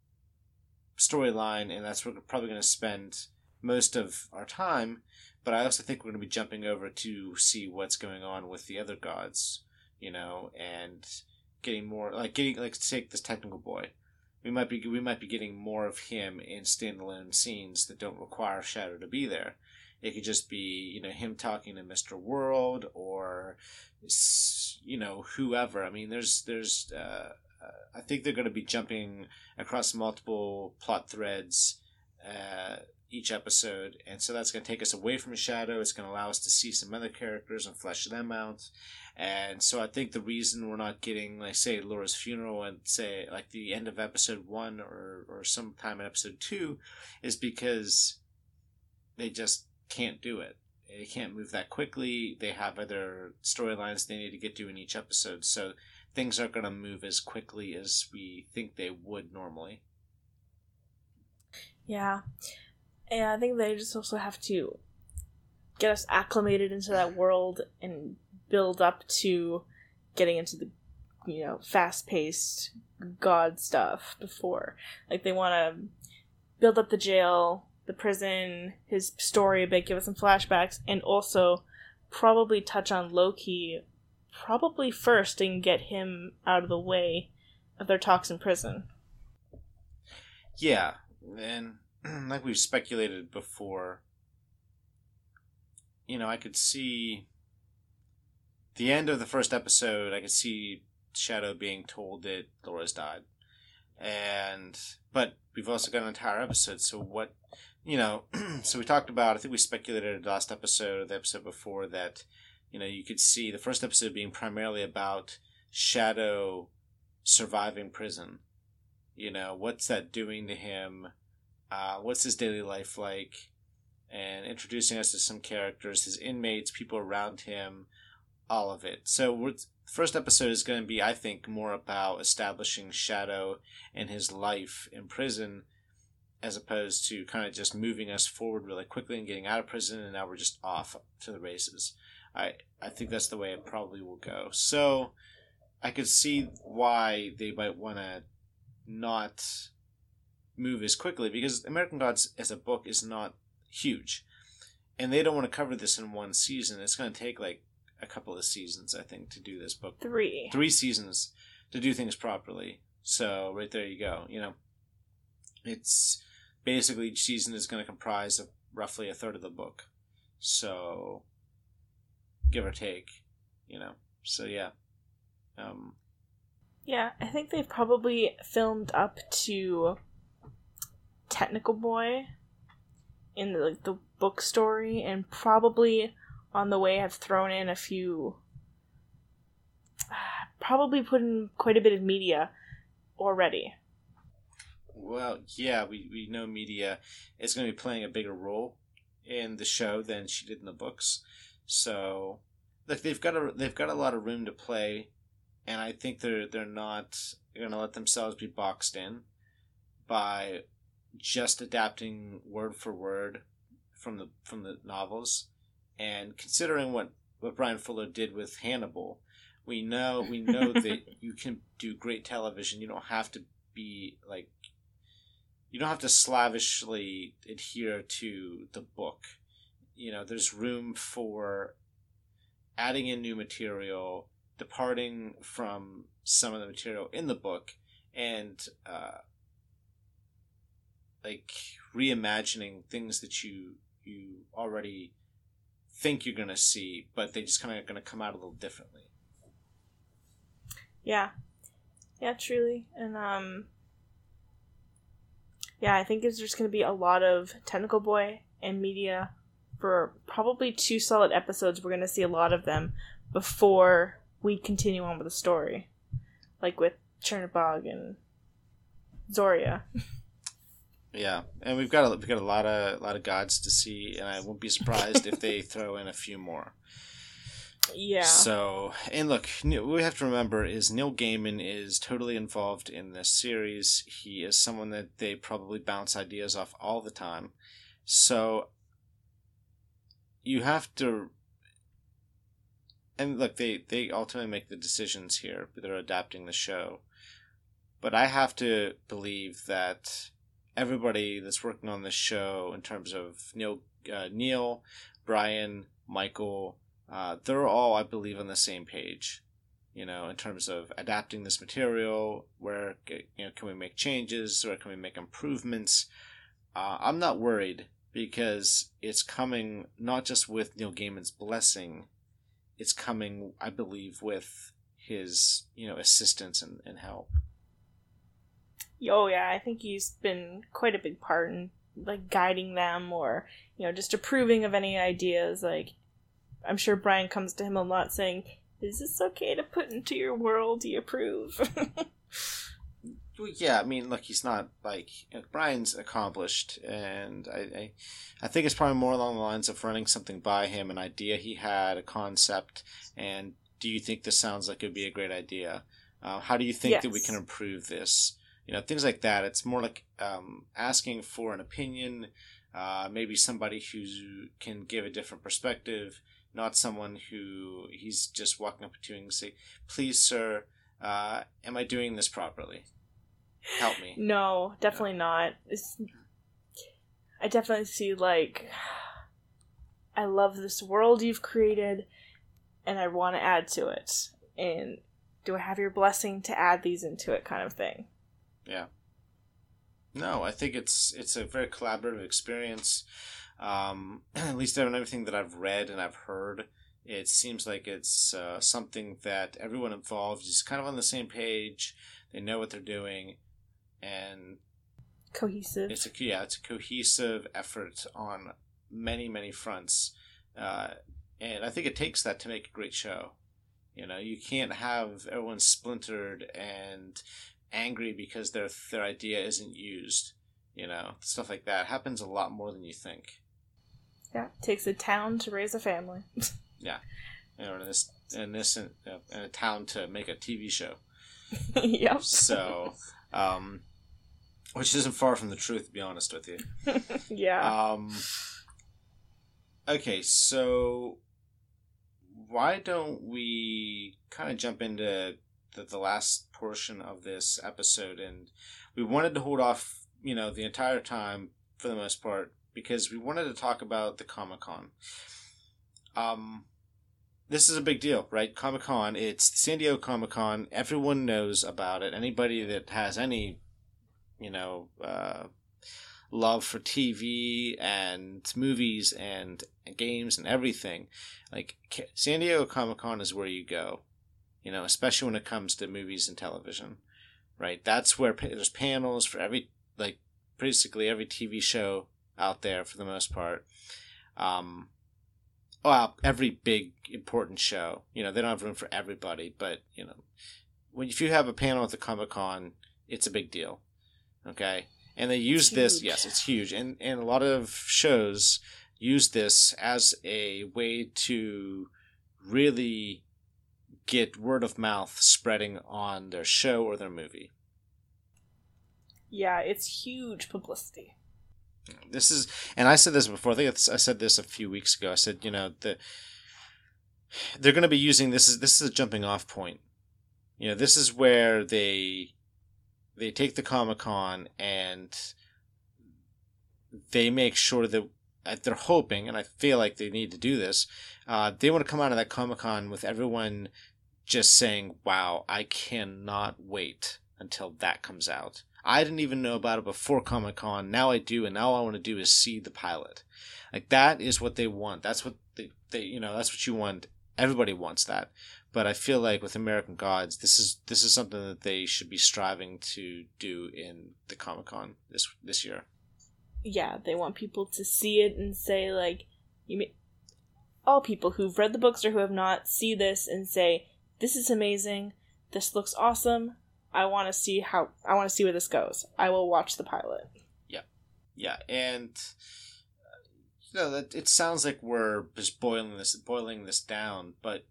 storyline, and that's where we're probably going to spend most of our time. But I also think we're going to be jumping over to see what's going on with the other gods, you know, and getting more like getting like take this technical boy. We might be we might be getting more of him in standalone scenes that don't require Shadow to be there. It could just be you know him talking to Mister World or you know whoever. I mean, there's there's uh, I think they're going to be jumping across multiple plot threads uh, each episode, and so that's going to take us away from Shadow. It's going to allow us to see some other characters and flesh them out. And so I think the reason we're not getting, like, say, Laura's funeral and say, like, the end of episode one or, or sometime in episode two is because they just can't do it. They can't move that quickly. They have other storylines they need to get to in each episode. So things aren't going to move as quickly as we think they would normally. Yeah. And I think they just also have to get us acclimated into that world and build up to getting into the you know fast-paced god stuff before like they want to build up the jail the prison his story a bit give us some flashbacks and also probably touch on loki probably first and get him out of the way of their talks in prison yeah and [clears throat] like we've speculated before you know i could see the end of the first episode, I could see Shadow being told that Laura's died, and but we've also got an entire episode. So what, you know, [clears throat] so we talked about. I think we speculated last episode, or the episode before that, you know, you could see the first episode being primarily about Shadow surviving prison. You know, what's that doing to him? Uh, what's his daily life like? And introducing us to some characters, his inmates, people around him, all of it. So first episode is going to be, I think, more about establishing Shadow and his life in prison, as opposed to kind of just moving us forward really quickly and getting out of prison, and now we're just off to the races. I I think that's the way it probably will go. So I could see why they might want to not move as quickly because American Gods as a book is not huge. And they don't want to cover this in one season. It's going to take like a couple of seasons, I think, to do this book. Three. Three seasons to do things properly. So right there you go. You know, it's basically each season is going to comprise of roughly a third of the book. So give or take, you know. So yeah. Um, yeah, I think they've probably filmed up to Technical Boy in the like the book story and probably on the way have thrown in a few [sighs] probably put in quite a bit of media already well yeah we, we know media is going to be playing a bigger role in the show than she did in the books so look they've got a they've got a lot of room to play and i think they're they're not going to let themselves be boxed in by just adapting word for word from the from the novels and considering what, what Bryan Fuller did with Hannibal, we know we know [laughs] that you can do great television. You don't have to be like you don't have to slavishly adhere to the book. You know, there's room for adding in new material, departing from some of the material in the book, and uh, like reimagining things that you you already think you're to see, but they just kind of to come out a little differently. Yeah. Yeah, truly. And um yeah, I think it's just to be a lot of Technical Boy and media for probably two solid episodes. We're going to see a lot of them before we continue on with the story. Like with Czernobog and Zorya. [laughs] Yeah, and we've got a, we've got a lot of a lot of gods to see, and I won't be surprised if they [laughs] throw in a few more. Yeah. So, and look, what we have to remember is Neil Gaiman is totally involved in this series. He is someone that they probably bounce ideas off all the time. So, you have to. And look, they, they ultimately make the decisions here, they're adapting the show. but I have to believe that everybody that's working on this show, in terms of Neil, uh, Neil, Bryan, Michael, uh, they're all, I believe, on the same page. You know, in terms of adapting this material, where you know can we make changes, where can we make improvements? Uh, I'm not worried because it's coming not just with Neil Gaiman's blessing, it's coming, I believe, with his you know assistance and, and help. Oh yeah, I think he's been quite a big part in like guiding them or you know just approving of any ideas. Like I'm sure Bryan comes to him a lot saying, "Is this okay to put into your world? Do you approve?" [laughs] well, yeah, I mean, look, he's not like you know, Bryan's accomplished, and I, I, I think it's probably more along the lines of running something by him, an idea he had, a concept, and do you think this sounds like it would be a great idea? Uh, how do you think yes. that we can improve this? You know, things like that. It's more like um, asking for an opinion, uh, maybe somebody who can give a different perspective, not someone who he's just walking up to you and say, "Please, sir, uh, am I doing this properly? Help me." No, definitely no. not. It's, I definitely see like I love this world you've created and I want to add to it. And do I have your blessing to add these into it kind of thing. Yeah. No, I think it's it's a very collaborative experience. Um, [clears throat] at least on everything that I've read and I've heard, it seems like it's uh, something that everyone involved is kind of on the same page. They know what they're doing, and cohesive. It's a yeah, it's a cohesive effort on many many fronts, uh, and I think it takes that to make a great show. You know, you can't have everyone splintered and angry because their their idea isn't used. You know, stuff like that happens a lot more than you think. Yeah, it takes a town to raise a family. [laughs] yeah, you know, in this in this in, in a town to make a TV show. [laughs] yep. So, um, which isn't far from the truth, to be honest with you. [laughs] yeah. Um. Okay, so why don't we kind of jump into the, the last portion of this episode? And we wanted to hold off, you know, the entire time for the most part because we wanted to talk about the Comic Con. Um, this is a big deal, right? Comic Con, it's San Diego Comic Con. Everyone knows about it. Anybody that has any, you know, uh, love for TV and movies and games and everything, like San Diego Comic Con is where you go, you know, especially when it comes to movies and television, right? That's where there's panels for every, like, basically every TV show out there for the most part. Um, well, every big important show, you know, they don't have room for everybody, but you know, when if you have a panel at the Comic Con, it's a big deal. Okay, and they use this. Yes, it's huge, and and a lot of shows use this as a way to really get word of mouth spreading on their show or their movie. Yeah, it's huge publicity. This is, and I said this before. I think I said this a few weeks ago. I said, you know, the they're going to be using this is this is a jumping off point. You know, this is where they they take the Comic Con and they make sure that they're hoping, and I feel like they need to do this. Uh, they want to come out of that Comic Con with everyone just saying, "Wow, I cannot wait until that comes out." I didn't even know about it before Comic Con. Now I do, and now all I want to do is see the pilot. Like that is what they want. That's what they, they you know, that's what you want. Everybody wants that. But I feel like with American Gods, this is this is something that they should be striving to do in the Comic Con this this year yeah, they want people to see it and say like you may all people who've read the books or who have not see this and say this is amazing, this looks awesome. I want to see how I want to see where this goes. I will watch the pilot. Yeah, yeah, and uh, you know that it sounds like we're just boiling this boiling this down, but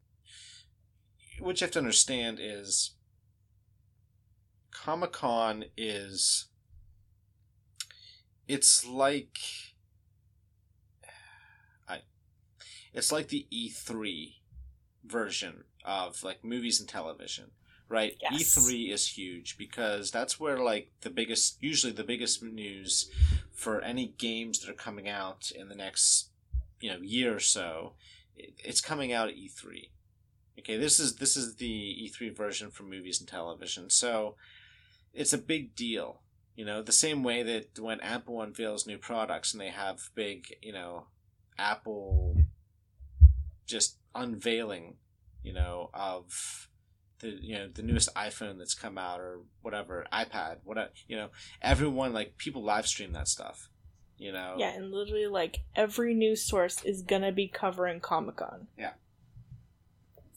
what you have to understand is Comic Con is it's like I it's like the E3 version of like movies and television, right? Yes. E3 is huge because that's where like the biggest, usually the biggest news for any games that are coming out in the next, you know, year or so, it's coming out at E3. Okay, this is this is the E3 version for movies and television, so it's a big deal. You know, the same way that when Apple unveils new products and they have big, you know, Apple just unveiling, you know, of the you know the newest iPhone that's come out or whatever iPad, whatever you know, everyone like people live stream that stuff. You know, Yeah, and literally like every news source is gonna be covering Comic Con. Yeah.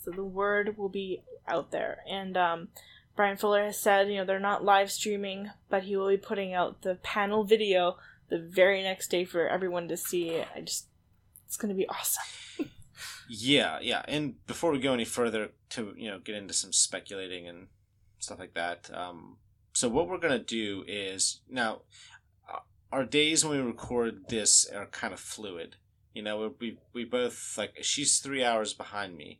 So the word will be out there. And um Bryan Fuller has said, you know, they're not live streaming, but he will be putting out the panel video the very next day for everyone to see. I just it's gonna be awesome. Yeah, yeah. And before we go any further to, you know, get into some speculating and stuff like that, um, so what we're going to do is now, uh, our days when we record this are kind of fluid. You know, we, we both, like, she's three hours behind me,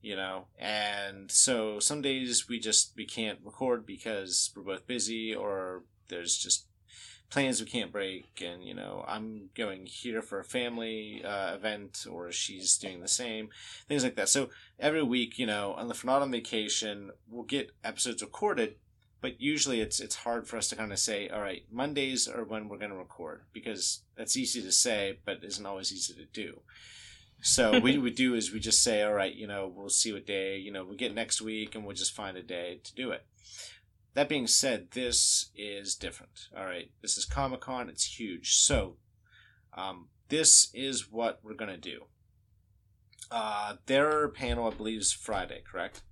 you know, and so some days we just, we can't record because we're both busy or there's just plans we can't break. And you know i'm going here for a family uh, event or she's doing the same things like that. So every week you know if we're not on vacation we'll get episodes recorded but usually it's it's hard for us to kind of say all right mondays are when we're going to record because that's easy to say but isn't always easy to do so what we [laughs] would do is we just say all right you know we'll see what day you know we get next week and we'll just find a day to do it that being said, this is different. All right, this is Comic Con. It's huge. So, um, this is what we're gonna do. Uh, their panel, I believe, is Friday. Correct.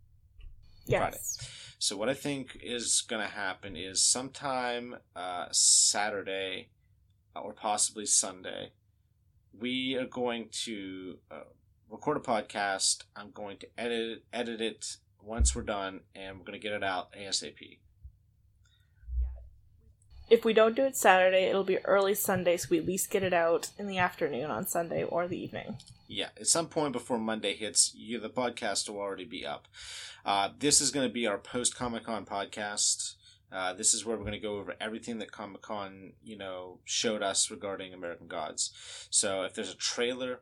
Yes. So what I think is gonna happen is sometime uh, Saturday, uh, or possibly Sunday, we are going to uh, record a podcast. I'm going to edit edit it once we're done, and we're gonna get it out asap. If we don't do it Saturday, it'll be early Sunday, so we at least get it out in the afternoon on Sunday or the evening. Yeah, at some point before Monday hits, you the podcast will already be up. Uh, this is going to be our post Comic Con podcast. Uh, this is where we're going to go over everything that Comic Con, you know, showed us regarding American Gods. So if there's a trailer,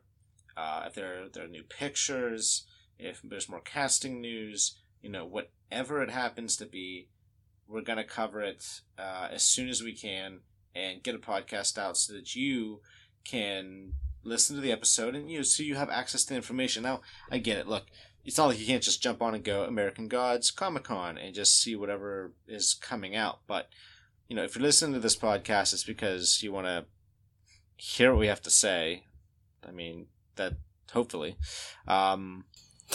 uh, if there there are new pictures, if there's more casting news, you know, whatever it happens to be, we're going to cover it uh, as soon as we can and get a podcast out so that you can listen to the episode and you know, so you have access to the information. Now, I get it. Look, it's not like you can't just jump on and go American Gods Comic Con and just see whatever is coming out. But you know, if you're listening to this podcast, it's because you want to hear what we have to say. I mean, that hopefully, um,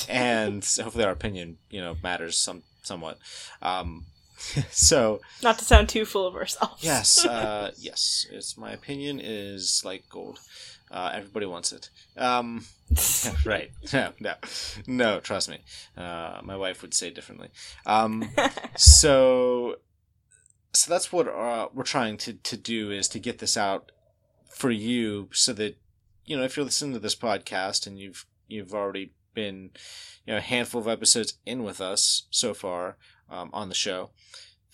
and [laughs] hopefully our opinion, you know, matters some somewhat. Um, [laughs] so Not to sound too full of ourselves. yes, uh, [laughs] yes, it's my opinion is like gold. Uh, everybody wants it. Um, [laughs] [laughs] right. [laughs] No, no, no. Trust me. Uh, my wife would say differently. Um, so, so that's what uh, we're trying to to do is to get this out for you, so that you know if you're listening to this podcast and you've you've already been you know a handful of episodes in with us so far um, on the show.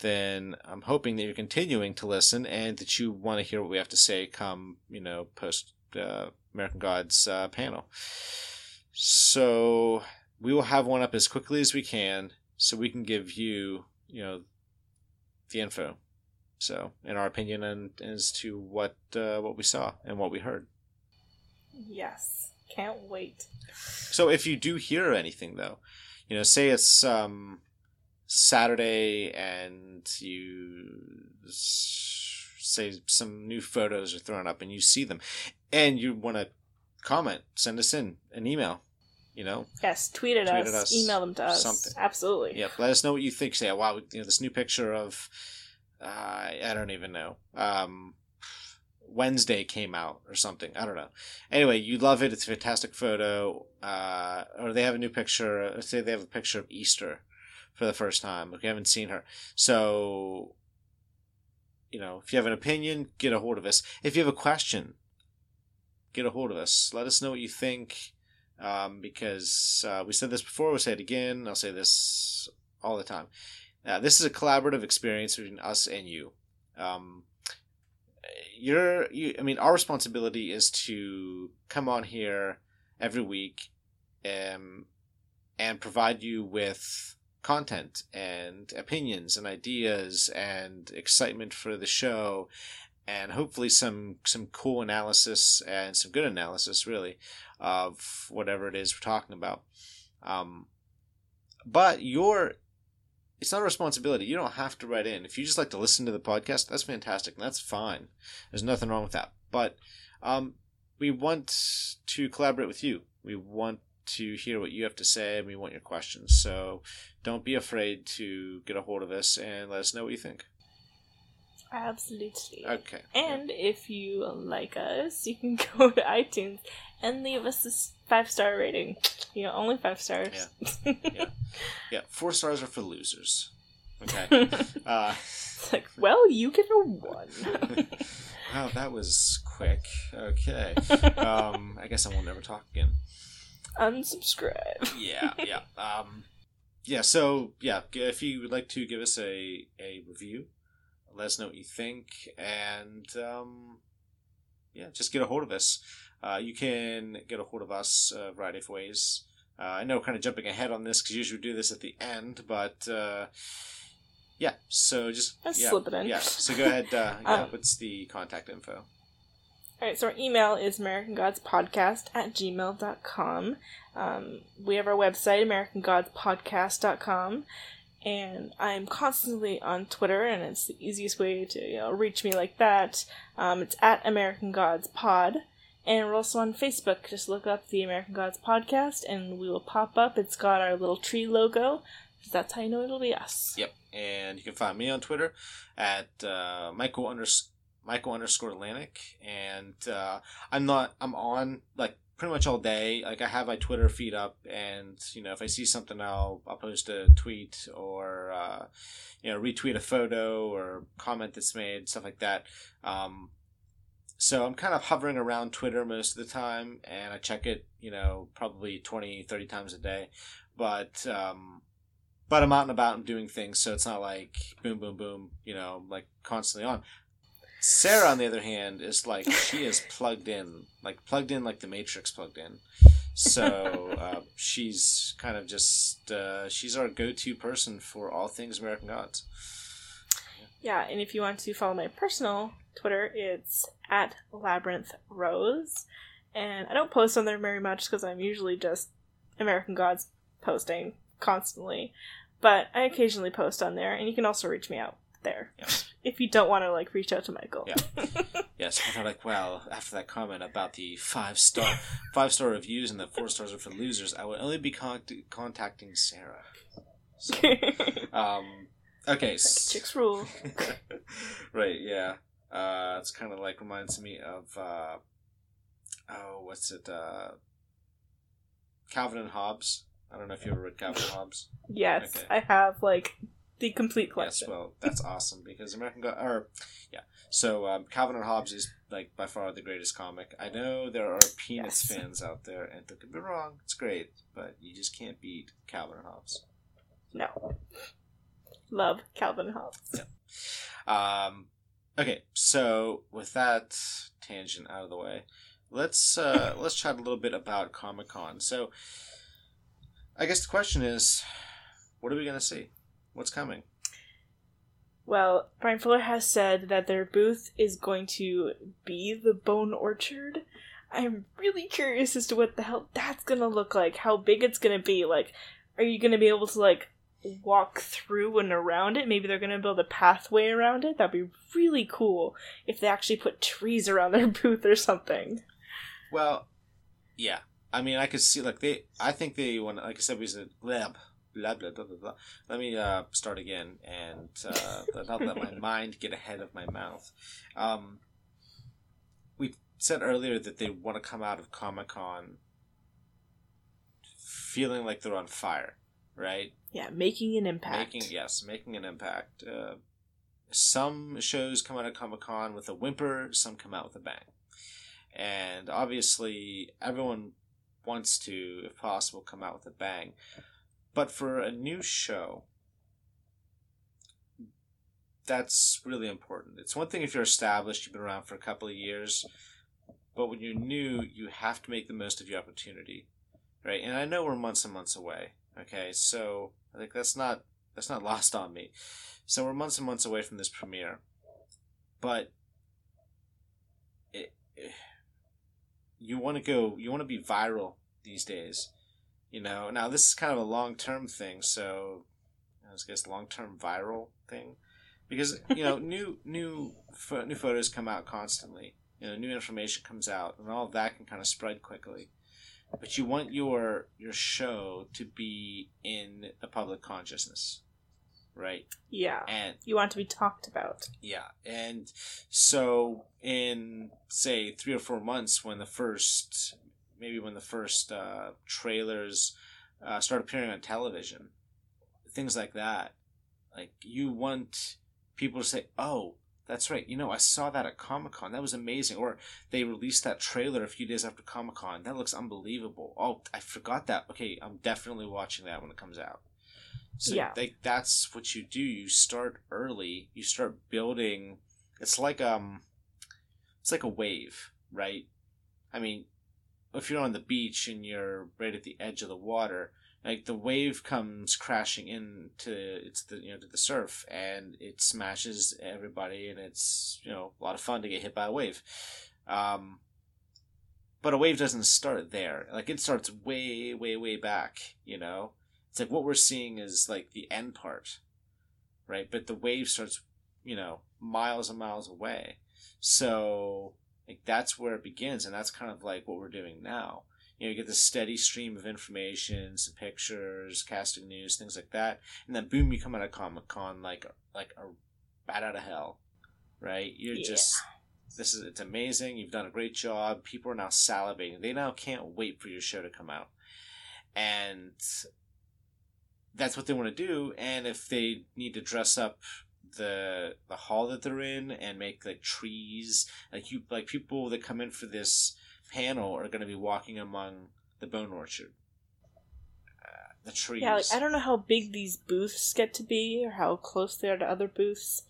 Then I'm hoping that you're continuing to listen and that you want to hear what we have to say come, you know, post uh, American Gods uh, panel. So we will have one up as quickly as we can, so we can give you, you know, the info. So, in our opinion, and as to what uh, what we saw and what we heard. yes. Can't wait. So, if you do hear anything, though, you know, say it's um, Saturday and you say some new photos are thrown up and you see them, and you want to comment, send us in an email. You know, Yes, tweet at, Tweet us, at us, email them to us. something. Absolutely. Yep. Let us know what you think. Say, wow, you know, this new picture of, uh, I don't even know. Um, Wednesday came out or something. I don't know. Anyway, you love it. It's a fantastic photo. Uh, or they have a new picture. Let's say they have a picture of Easter for the first time. If you haven't seen her, so you know, if you have an opinion, get a hold of us. If you have a question, get a hold of us. Let us know what you think um, because uh, we said this before. We'll say it again. I'll say this all the time. Uh, this is a collaborative experience between us and you. Um, you're, you, I mean, our responsibility is to come on here every week, um, and provide you with content and opinions and ideas and excitement for the show and hopefully some some cool analysis and some good analysis really of whatever it is we're talking about. Um, but your it's not a responsibility. You don't have to write in. If you just like to listen to the podcast that's fantastic and that's fine. There's nothing wrong with that. But um, we want to collaborate with you. We want to hear what you have to say and we want your questions. So don't be afraid to get a hold of us and let us know what you think. Absolutely. Okay. And if you like us, you can [laughs] go to iTunes and leave us a five star rating. You know, only five stars. Yeah. [laughs] yeah. yeah. Four stars are for losers. Okay. [laughs] uh, it's like, well, you get a one. wow, that was quick. Okay. Um, I guess I won't ever talk again unsubscribe. yeah, yeah. Um, yeah, so, yeah, if you would like to give us a, a review, let us know what you think, and, um, yeah, just get a hold of us. Uh, you can get a hold of us a variety of ways. Uh, I know kind of jumping ahead on this because usually we do this at the end, but uh, yeah, so just Let's yeah, slip it in. yeah. So go ahead. Uh, [laughs] yeah, Um, what's the contact info? All right, so our email is AmericanGodsPodcast at gmail.com. Um, we have our website, AmericanGodsPodcast.com. And I'm constantly on Twitter, and it's the easiest way to you know, reach me like that. Um, it's at American Gods Pod. And we're also on Facebook. Just look up the American Gods Podcast, and we will pop up. It's got our little tree logo. That's how you know it'll be us. Yep, and you can find me on Twitter at uh, Michael unders- Michael underscore Atlantic, and uh, I'm not I'm on like pretty much all day. Like I have my Twitter feed up, and you know if I see something, I'll I'll post a tweet or uh, you know retweet a photo or comment that's made, stuff like that. Um, so I'm kind of hovering around Twitter most of the time, and I check it, you know, probably 20, 30 times a day. But um, but I'm out and about and doing things, so it's not like boom, boom, boom, you know, like constantly on. Sarah, on the other hand, is like she is plugged in, like plugged in, like the Matrix plugged in. So [laughs] uh, she's kind of just uh, she's our go-to person for all things American Gods. Yeah, and if you want to follow my personal Twitter, it's at Labyrinth Rose. And I don't post on there very much because I'm usually just American Gods posting constantly. But I occasionally post on there, and you can also reach me out there Yeah. If you don't want to like reach out to Michael. Yeah. Yes, [laughs] yeah, so like, well, after that comment about the five star five star reviews and the four stars are for losers, I would only be con- contacting Sarah. So, [laughs] um, okay, s- Chicks rule. [laughs] right, yeah. Uh, it's kind of like reminds me of uh, oh, what's it? Uh, Calvin and Hobbes. I don't know if you ever read Calvin and Hobbes. Yes, Okay. I have like the complete Yes, well, that's awesome because American God, or yeah. So um, Calvin and Hobbes is like by far the greatest comic. I know there are Peanuts Yes. fans out there, and don't get me wrong, it's great, but you just can't beat Calvin and Hobbes. No. Love Calvin and Hobbes. Yeah. Um, okay, so with that tangent out of the way, let's uh, [laughs] let's chat a little bit about Comic Con. So, I guess the question is, what are we gonna see? What's coming? Well, Bryan Fuller has said that their booth is going to be the Bone Orchard. I'm really curious as to what the hell that's gonna look like, how big it's gonna be. Like, are you gonna be able to, like, walk through and around it? Maybe they're gonna build a pathway around it? That'd be really cool if they actually put trees around their [laughs] booth or something. Well, yeah. I mean, I could see like they. I think they want. Like I said, we said blah blah blah blah blah. blah. Let me uh, start again and uh, not let my mind get ahead of my mouth. Um, we said earlier that they want to come out of Comic Con feeling like they're on fire, right? Yeah, making an impact. Making yes, making an impact. Uh, some shows come out of Comic Con with a whimper. Some come out with a bang, and obviously everyone wants to, if possible, come out with a bang. But for a new show, that's really important. It's one thing if you're established, you've been around for a couple of years, but when you're new, you have to make the most of your opportunity, right? And I know we're months and months away. Okay, so I think that's not that's not [laughs] lost on me. So we're months and months away from this premiere, but it, it you want to go, you want to be viral these days, you know. Now this is kind of a long term thing, so I guess long term viral thing. Because you know [laughs] new new new photos come out constantly. You know new information comes out and all of that can kind of spread quickly. But you want your your show to be in the public consciousness right? Yeah. And you want to be talked about. Yeah and so in say three or four months when the first maybe when the first uh, trailers uh, start appearing on television things like that like you want people to say, "Oh, that's right. You know, I saw that at Comic Con. That was amazing." Or they released that trailer a few days after Comic Con. That looks unbelievable. Oh, I forgot that. Okay, I'm definitely watching that when it comes out. So yeah. They, that's what you do. You start early. You start building. It's like um, it's like a wave, right? I mean, if you're on the beach and you're right at the edge of the water, like the wave comes crashing into it's the you know to the surf and it smashes everybody and it's you know a lot of fun to get hit by a wave. Um, but a wave doesn't start there. Like it starts way way way back you know? It's like what we're seeing is like the end part right? But the wave starts you know miles and miles away. So like that's where it begins and that's kind of like what we're doing now you know, you get this steady stream of information, some pictures, casting news, things like that, and then boom, you come out of Comic Con like like a bat out of hell, right? You're yeah. just this is it's amazing. You've done a great job. People are now salivating. They now can't wait for your show to come out, and that's what they want to do. And if they need to dress up the the hall that they're in and make like trees, like you like people that come in for this panel are going to be walking among the bone orchard. Uh, the trees. Yeah, like, I don't know how big these booths get to be or how close they are to other booths,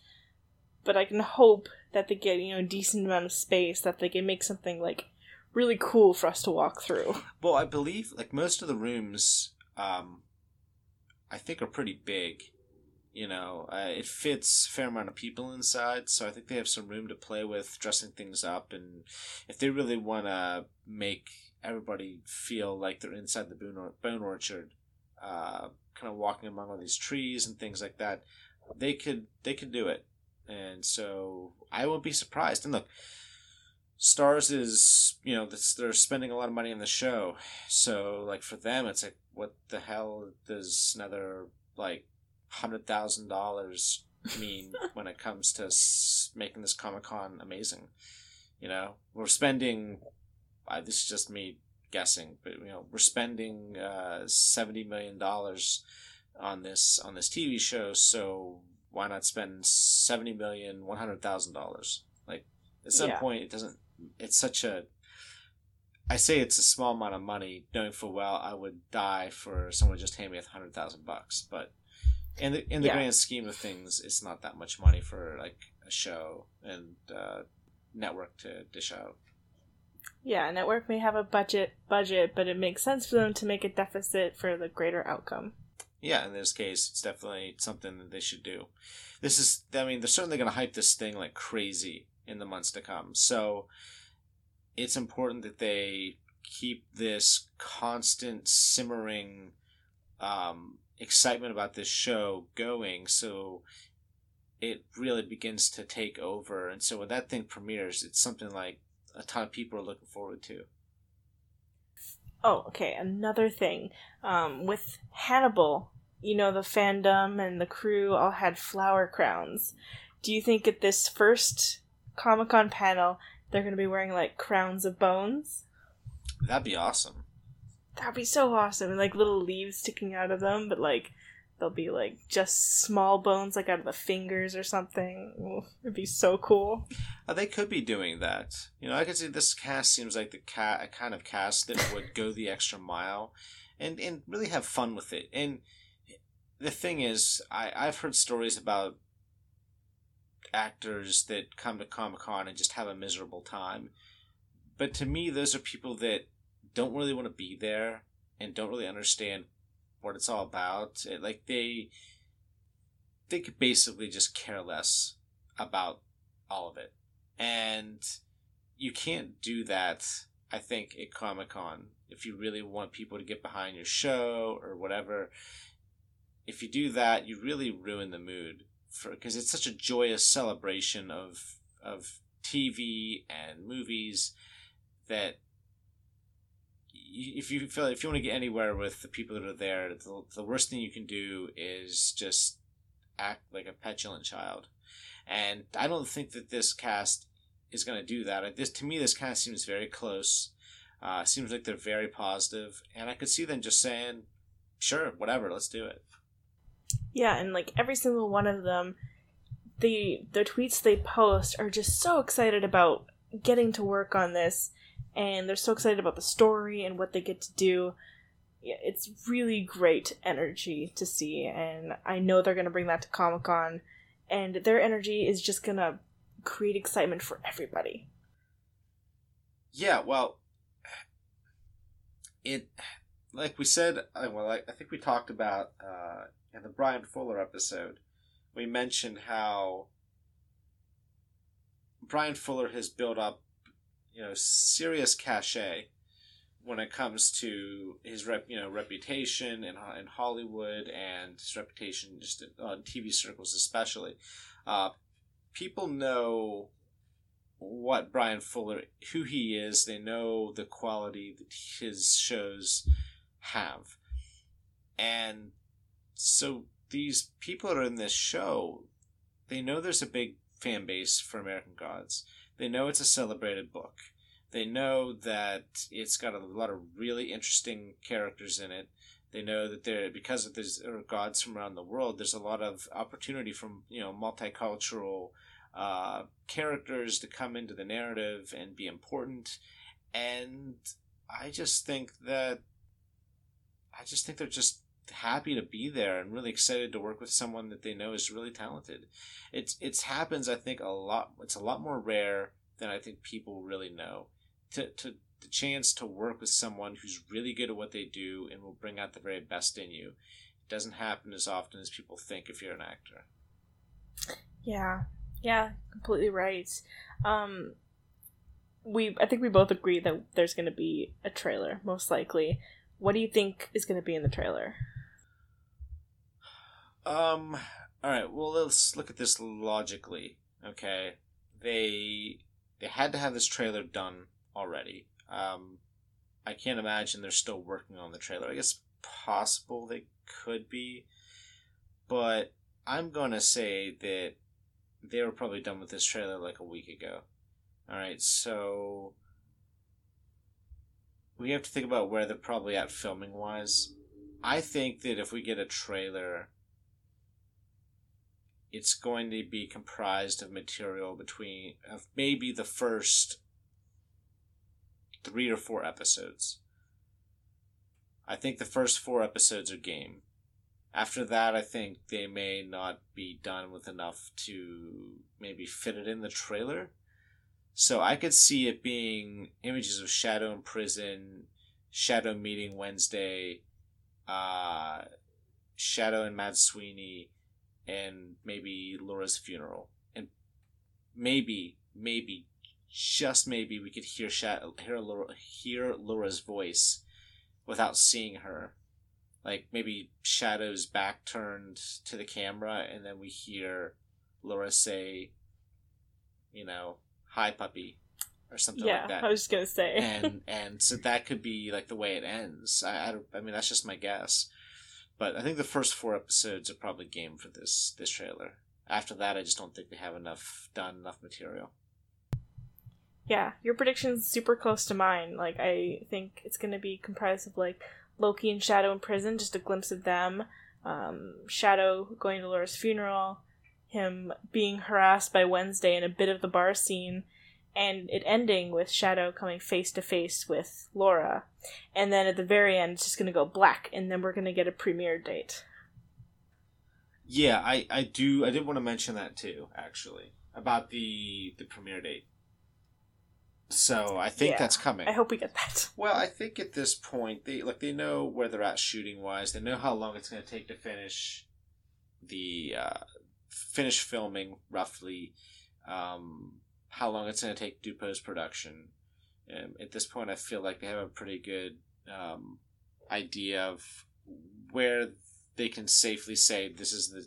but I can hope that they get you know a decent amount of space that they can make something like really cool for us to walk through. Well, I believe like most of the rooms, um, I think are pretty big. You know, uh, it fits a fair amount of people inside, so I think they have some room to play with dressing things up. And if they really want to make everybody feel like they're inside the Bone, bone Orchard, uh, kind of walking among all these trees and things like that, they could they could do it. And so I won't be surprised. And look, Starz is you know they're spending a lot of money on the show, so like for them it's like what the hell does another like hundred thousand dollars mean [laughs] when it comes to s- making this Comic Con amazing? You know, we're spending. Uh, this is just me guessing, but you know, we're spending uh, seventy million dollars on this on this TV show. So why not spend seventy million one hundred thousand dollars? Like at some yeah. point, it doesn't. It's such a I say it's a small amount of money, knowing full well I would die for someone to just hand me a hundred thousand bucks. But in the in the yeah. grand scheme of things, it's not that much money for like a show and uh, network to dish out. Yeah, network may have a budget budget, but it makes sense for them to make a deficit for the greater outcome. Yeah, in this case, it's definitely something that they should do. This is, I mean, they're certainly going to hype this thing like crazy in the months to come. So it's important that they keep this constant simmering um, excitement about this show going so it really begins to take over. And so when that thing premieres it's something like a ton of people are looking forward to. Oh okay another thing um, with hannibal you know the fandom and the crew all had flower crowns. Do you think at this first comic-con panel they're going to be wearing like crowns of bones? That'd be awesome That'd be so awesome. And like little leaves sticking out of them, but like they'll be like just small bones like out of the fingers or something. Ooh, it'd be so cool. Uh, they could be doing that. You know, I could see this cast seems like the cat a kind of cast that would go the extra mile and and really have fun with it. And the thing is, I I've heard stories about actors that come to Comic Con and just have a miserable time. But to me, those are people that don't really want to be there and don't really understand what it's all about. It, like they they could basically just care less about all of it. And you can't do that, I think, at Comic Con if you really want people to get behind your show or whatever. If you do that, you really ruin the mood for because it's such a joyous celebration of of TV and movies that if you feel if you want to get anywhere with the people that are there, the, the worst thing you can do is just act like a petulant child. And I don't think that this cast is going to do that. This to me, this kind of seems very close. Uh, seems like they're very positive, and I could see them just saying, "Sure, whatever, let's do it." Yeah, and like every single one of them, the the tweets they post are just so excited about getting to work on this, and they're so excited about the story and what they get to do. It's really great energy to see, and I know they're gonna bring that to Comic Con, and their energy is just gonna create excitement for everybody. Yeah, well, it like we said, uh, well, I, I think we talked about uh, in the Bryan Fuller episode. We mentioned how Bryan Fuller has built up, you know, serious cachet when it comes to his rep, you know, reputation in in Hollywood and his reputation just in, on TV circles, especially. Uh, people know what Bryan Fuller, who he is. They know the quality that his shows have, and so these people are in this show, they know there's a big fan base for American Gods. They know it's a celebrated book. They know that it's got a lot of really interesting characters in it. They know that there, because of there's gods from around the world, there's a lot of opportunity from you know multicultural uh, characters to come into the narrative and be important. And I just think that I just think they're just happy to be there and really excited to work with someone that they know is really talented. It's it's happens I think a lot. It's a lot more rare than I think people really know. To to the chance to work with someone who's really good at what they do and will bring out the very best in you. It doesn't happen as often as people think if you're an actor. Yeah, yeah, completely right. Um, we I think we both agree that there's going to be a trailer, most likely. What do you think is going to be in the trailer? Um. All right. Well, let's look at this logically. Okay, they they had to have this trailer done already. Um, I can't imagine they're still working on the trailer. I guess possible they could be, but I'm gonna say that they were probably done with this trailer like a week ago. All right, so we have to think about where they're probably at filming wise. I think that if we get a trailer, it's going to be comprised of material between of maybe the first three or four episodes. I think the first four episodes are game. After that, I think they may not be done with enough to maybe fit it in the trailer. So I could see it being images of Shadow in prison, Shadow meeting Wednesday, uh, Shadow and Mad Sweeney, and maybe Laura's funeral. And maybe, maybe, just maybe we could hear hear Laura, hear Laura's voice without seeing her like maybe Shadow's back turned to the camera, and then we hear Laura say, you know, "Hi, puppy," or something yeah, like that. I was just gonna say, and and so that could be like the way it ends. I, I, I mean, that's just my guess, but I think the first four episodes are probably game for this this trailer. After that, I just don't think they have enough done enough material. Yeah, your prediction's super close to mine. Like I think it's gonna be comprised of like Loki and Shadow in prison, just a glimpse of them. Um, Shadow going to Laura's funeral, him being harassed by Wednesday in a bit of the bar scene, and it ending with Shadow coming face to face with Laura. And then at the very end, it's just going to go black, and then we're going to get a premiere date. Yeah, I, I do. I did want to mention that too, actually. about the the premiere date. So I think Yeah, that's coming. I hope we get that. [laughs] Well, I think at this point they like they know where they're at shooting wise. They know how long it's going to take to finish the uh, finish filming roughly. Um, how long it's going to take to do post production. Um, at this point, I feel like they have a pretty good um, idea of where they can safely say this is the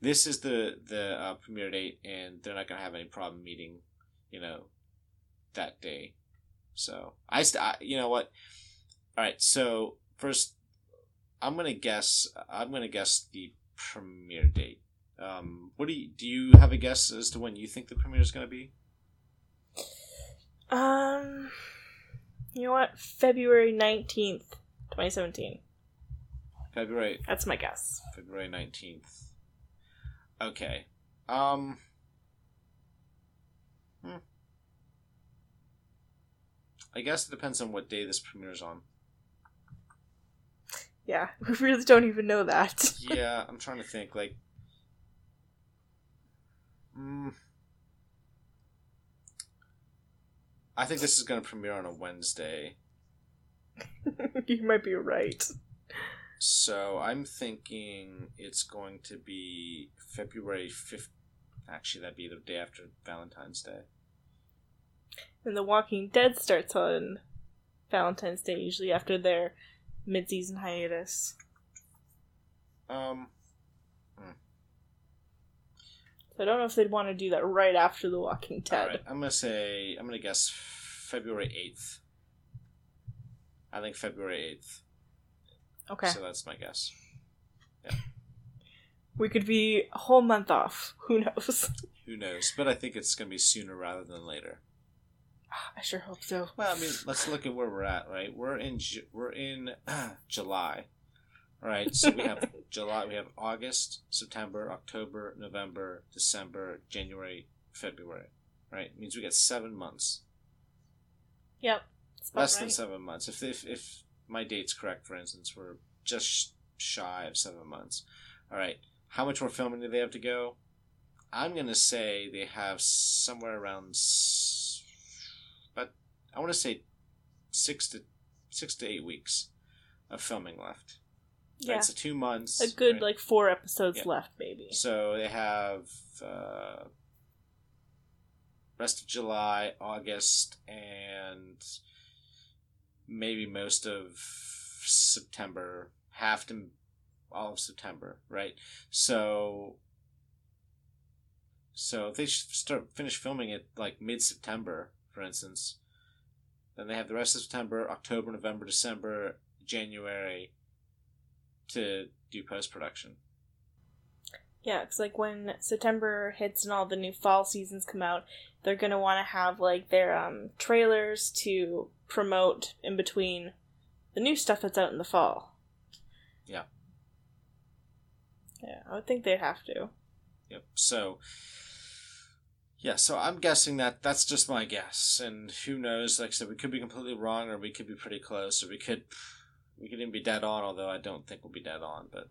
this is the the uh, premiere date, and they're not going to have any problem meeting, you know, that day. So I, st- I you know what? All right. So first, I'm gonna guess. I'm gonna guess the premiere date. Um, what do you do? You have a guess as to when you think the premiere is gonna be? Um, you know what? February nineteenth, twenty seventeen. February That's my guess. February nineteenth. Okay. Um. Hmm. I guess it depends on what day this premieres on. Yeah, [laughs] we really don't even know that. yeah, I'm trying to think. Like, mm, I think this is going to premiere on a Wednesday, [laughs] you might be right. so I'm thinking it's going to be February fifth. Actually, that'd be the day after Valentine's Day. And The Walking Dead starts on Valentine's Day, usually after their mid-season hiatus. Um, So I don't know if they'd want to do that right after The Walking all Dead. right. I'm gonna say I'm gonna guess February eighth. I think February eighth. Okay. So that's my guess. Yeah. We could be a whole month off. Who knows? [laughs] Who knows? But I think it's gonna be sooner rather than later. Ah, I sure hope so. Well, I mean, let's look at where we're at, right? We're in we're in [clears throat] July, right? So we have [laughs] July, we have August, September, October, November, December, January, February, right? means we get seven months, Yep. Less than seven months. If if if my date's correct, for instance, we're just shy of seven months. All right, how much more filming do they have to go? I'm gonna say they have somewhere around, s- but I want to say six to six to eight weeks of filming left. Yeah. Right, so two months. a good right? like four episodes Yeah. left, maybe. So they have uh, rest of July, August, and maybe most of September, half to all of September, right? So, so if they start finish filming it like mid September, for instance, then they have the rest of September, October, November, December, January to do post production. Yeah, it's like when September hits and all the new fall seasons come out, they're gonna want to have like their um trailers to promote in between the new stuff that's out in the fall. Yeah. Yeah, I would think they'd have to. Yep. So, yeah. So I'm guessing that that's just my guess, and who knows? Like I said, we could be completely wrong, or we could be pretty close, or we could we could even be dead on. Although I don't think we'll be dead on, but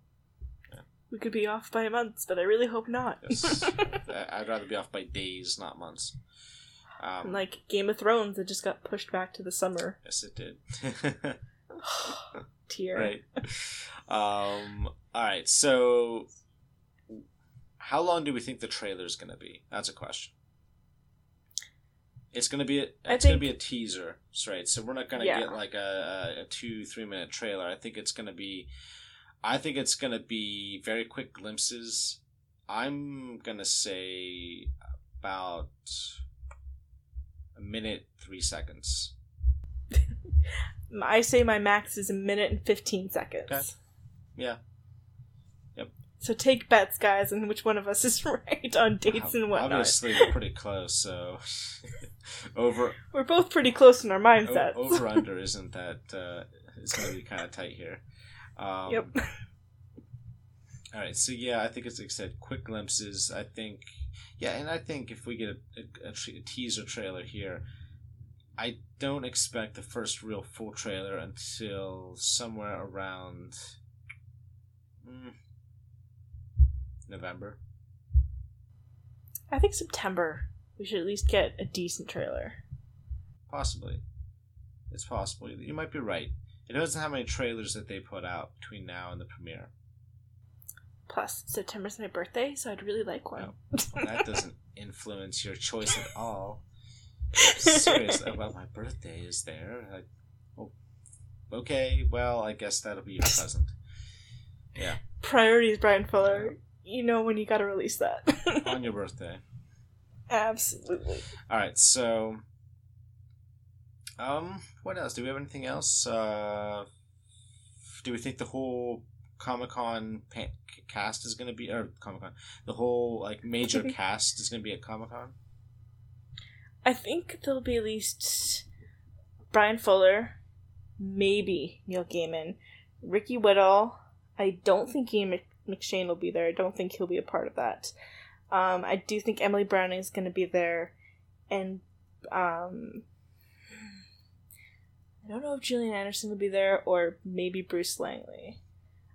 We could be off by months, but I really hope not. yes, [laughs] I'd rather be off by days, not months. Um, like Game of Thrones, it just got pushed back to the summer. yes, it did. [laughs] [sighs] Tear. right. Um. All right. So, how long do we think the trailer is going to be? That's a question. It's going to be a, it's going to be a teaser, right? So we're not going to Yeah. get like a, a, two three minute trailer. I think it's going to be, I think it's to be very quick glimpses. I'm going to say about a minute three seconds. [laughs] I say my max is a minute and 15 seconds. Okay. Yeah. So take bets, guys, on which one of us is [laughs] right on dates and whatnot. Obviously, we're pretty close. So [laughs] over We're both pretty close in our o- mindsets. over under [laughs] isn't that uh, it's going to be kind of tight here. Um, Yep. [laughs] All right. So yeah, I think it's like I said, quick glimpses. I think yeah, and I think if we get a, a, a, a teaser trailer here, I don't expect the first real full trailer until somewhere around mm, November. I think September. We should at least get a decent trailer. Possibly. It's possible. You might be right. It depends on how many trailers that they put out between now and the premiere. Plus, September's my birthday, so I'd really like one. Oh, that doesn't [laughs] influence your choice at all. [laughs] Seriously, well, my birthday is there. I, oh, okay, well, I guess that'll be your present. Yeah. Priorities, Bryan Fuller. You know when you gotta release that. On your birthday. Absolutely. All right, so um, what else? Do we have anything else? Uh, do we think the whole Comic Con pa- cast is going to be, or Comic Con, the whole like major cast is going to be at Comic Con? I think there'll be at least Bryan Fuller, maybe Neil Gaiman, Ricky Whittle. I don't think Ian McShane will be there. I don't think he'll be a part of that. Um, I do think Emily Browning is going to be there, and um, I don't know if Gillian Anderson will be there or maybe Bruce Langley.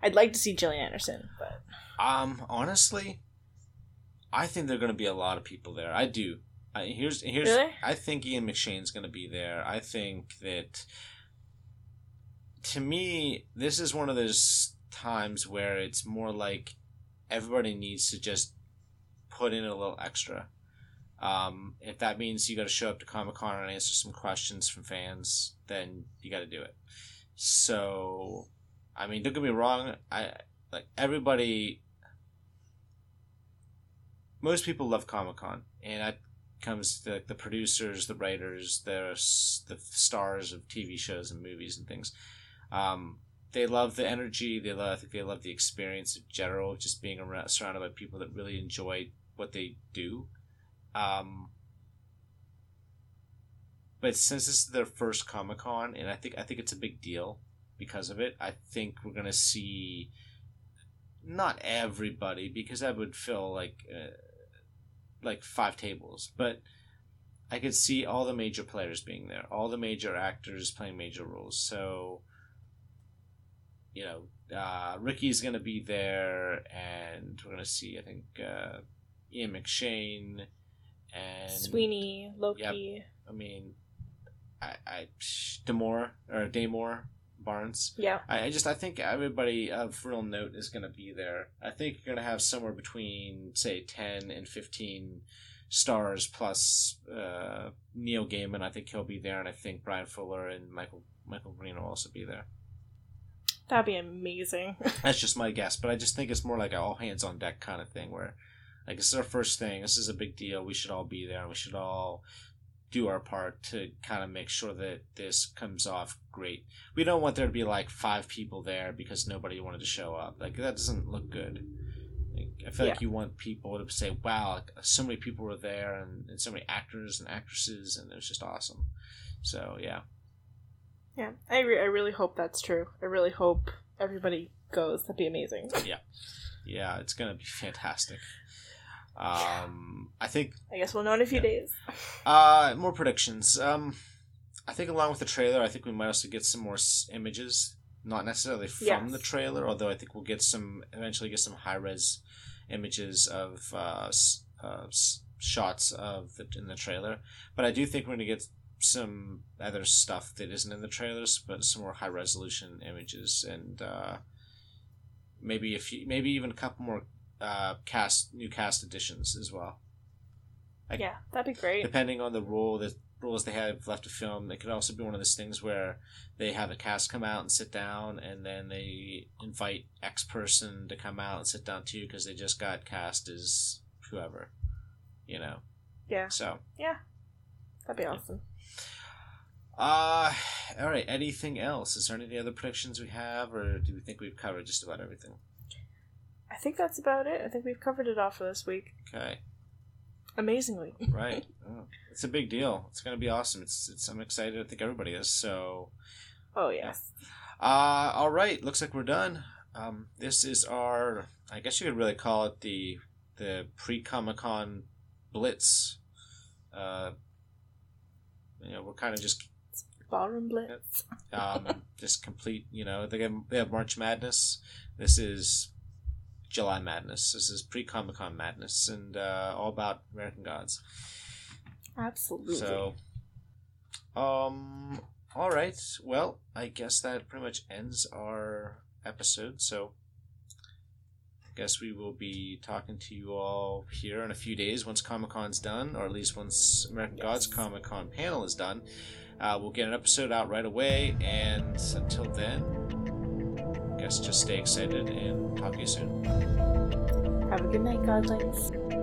I'd like to see Gillian Anderson, but um, honestly, I think there're going to be a lot of people there. I do. I, here's here's. Really? I think Ian McShane's going to be there. I think that. To me, this is one of those times where it's more like everybody needs to just put in a little extra. Um, if that means you got to show up to Comic Con and answer some questions from fans, then you got to do it. So, I mean, don't get me wrong. I like everybody. Most people love Comic Con, and that comes to like, the producers, the writers, the the stars of TV shows and movies and things. Um, they love the energy. They love. I think they love the experience in general, just being around, surrounded by people that really enjoy what they do um, but since this is their first Comic Con, and I think I think it's a big deal because of it. I think we're gonna see not everybody because that would fill like uh, like five tables, but I could see all the major players being there, all the major actors playing major roles. So you know, uh, Ricky's gonna be there, and we're gonna see I think uh, Ian McShane and Sweeney, Loki. Yep, I mean, I, I Demore or Daymore Barnes. Yeah. I, I just I think everybody of real note is going to be there. I think you're going to have somewhere between say ten and fifteen stars plus uh, Neil Gaiman. I think he'll be there, and I think Bryan Fuller and Michael Michael Green will also be there. That'd be amazing. That's just my guess, but I just think it's more like an all hands on deck kind of thing where like this is our first thing. This is a big deal. We should all be there. We should all do our part to kind of make sure that this comes off great. We don't want there to be like five people there because nobody wanted to show up. Like that doesn't look good. Like, I feel yeah. like you want people to say, "Wow, like, so many people were there, and, and so many actors and actresses, and it was just awesome." So yeah. Yeah, I re- I really hope that's true. I really hope everybody goes. That'd be amazing. yeah, yeah, it's gonna be [laughs] fantastic. Um, I think. I guess we'll know in a few yeah. days. Uh, more predictions. Um, I think along with the trailer, I think we might also get some more s- images, not necessarily from yes. the trailer, although I think we'll get some eventually get some high res images of uh, uh, shots of the in the trailer. But I do think we're gonna get some other stuff that isn't in the trailers, but some more high resolution images and uh, maybe a few, maybe even a couple more uh, cast new cast additions as well. Like, yeah, that'd be great. Depending on the role the rules they have left to film, it could also be one of those things where they have a cast come out and sit down, and then they invite X person to come out and sit down too because they just got cast as whoever, you know. Yeah. So. Yeah, that'd be awesome. Uh, all right. Anything else? Is there any other predictions we have, or do we think we've covered just about everything? I think that's about it. I think we've covered it all for this week. Okay. Amazingly. right. [laughs] Oh, it's a big deal. It's gonna be awesome. It's, it's I'm excited. I think everybody is. So. Oh yes. Yeah. Uh, all right. Looks like we're done. Um, this is our. I guess you could really call it the the pre Comic Con blitz. Uh, you know, we're kind of just ballroom blitz. um, just complete. You know, they have, they have March Madness. This is July Madness. This is pre Comic Con Madness and uh, all about American Gods. Absolutely. So, um, all right. Well, I guess that pretty much ends our episode. So, I guess we will be talking to you all here in a few days once Comic Con's done, or at least once American Yes. Gods Comic Con panel is done. Uh, we'll get an episode out right away, and until then, guess just stay excited and talk to you soon. Have a good night, Godlings.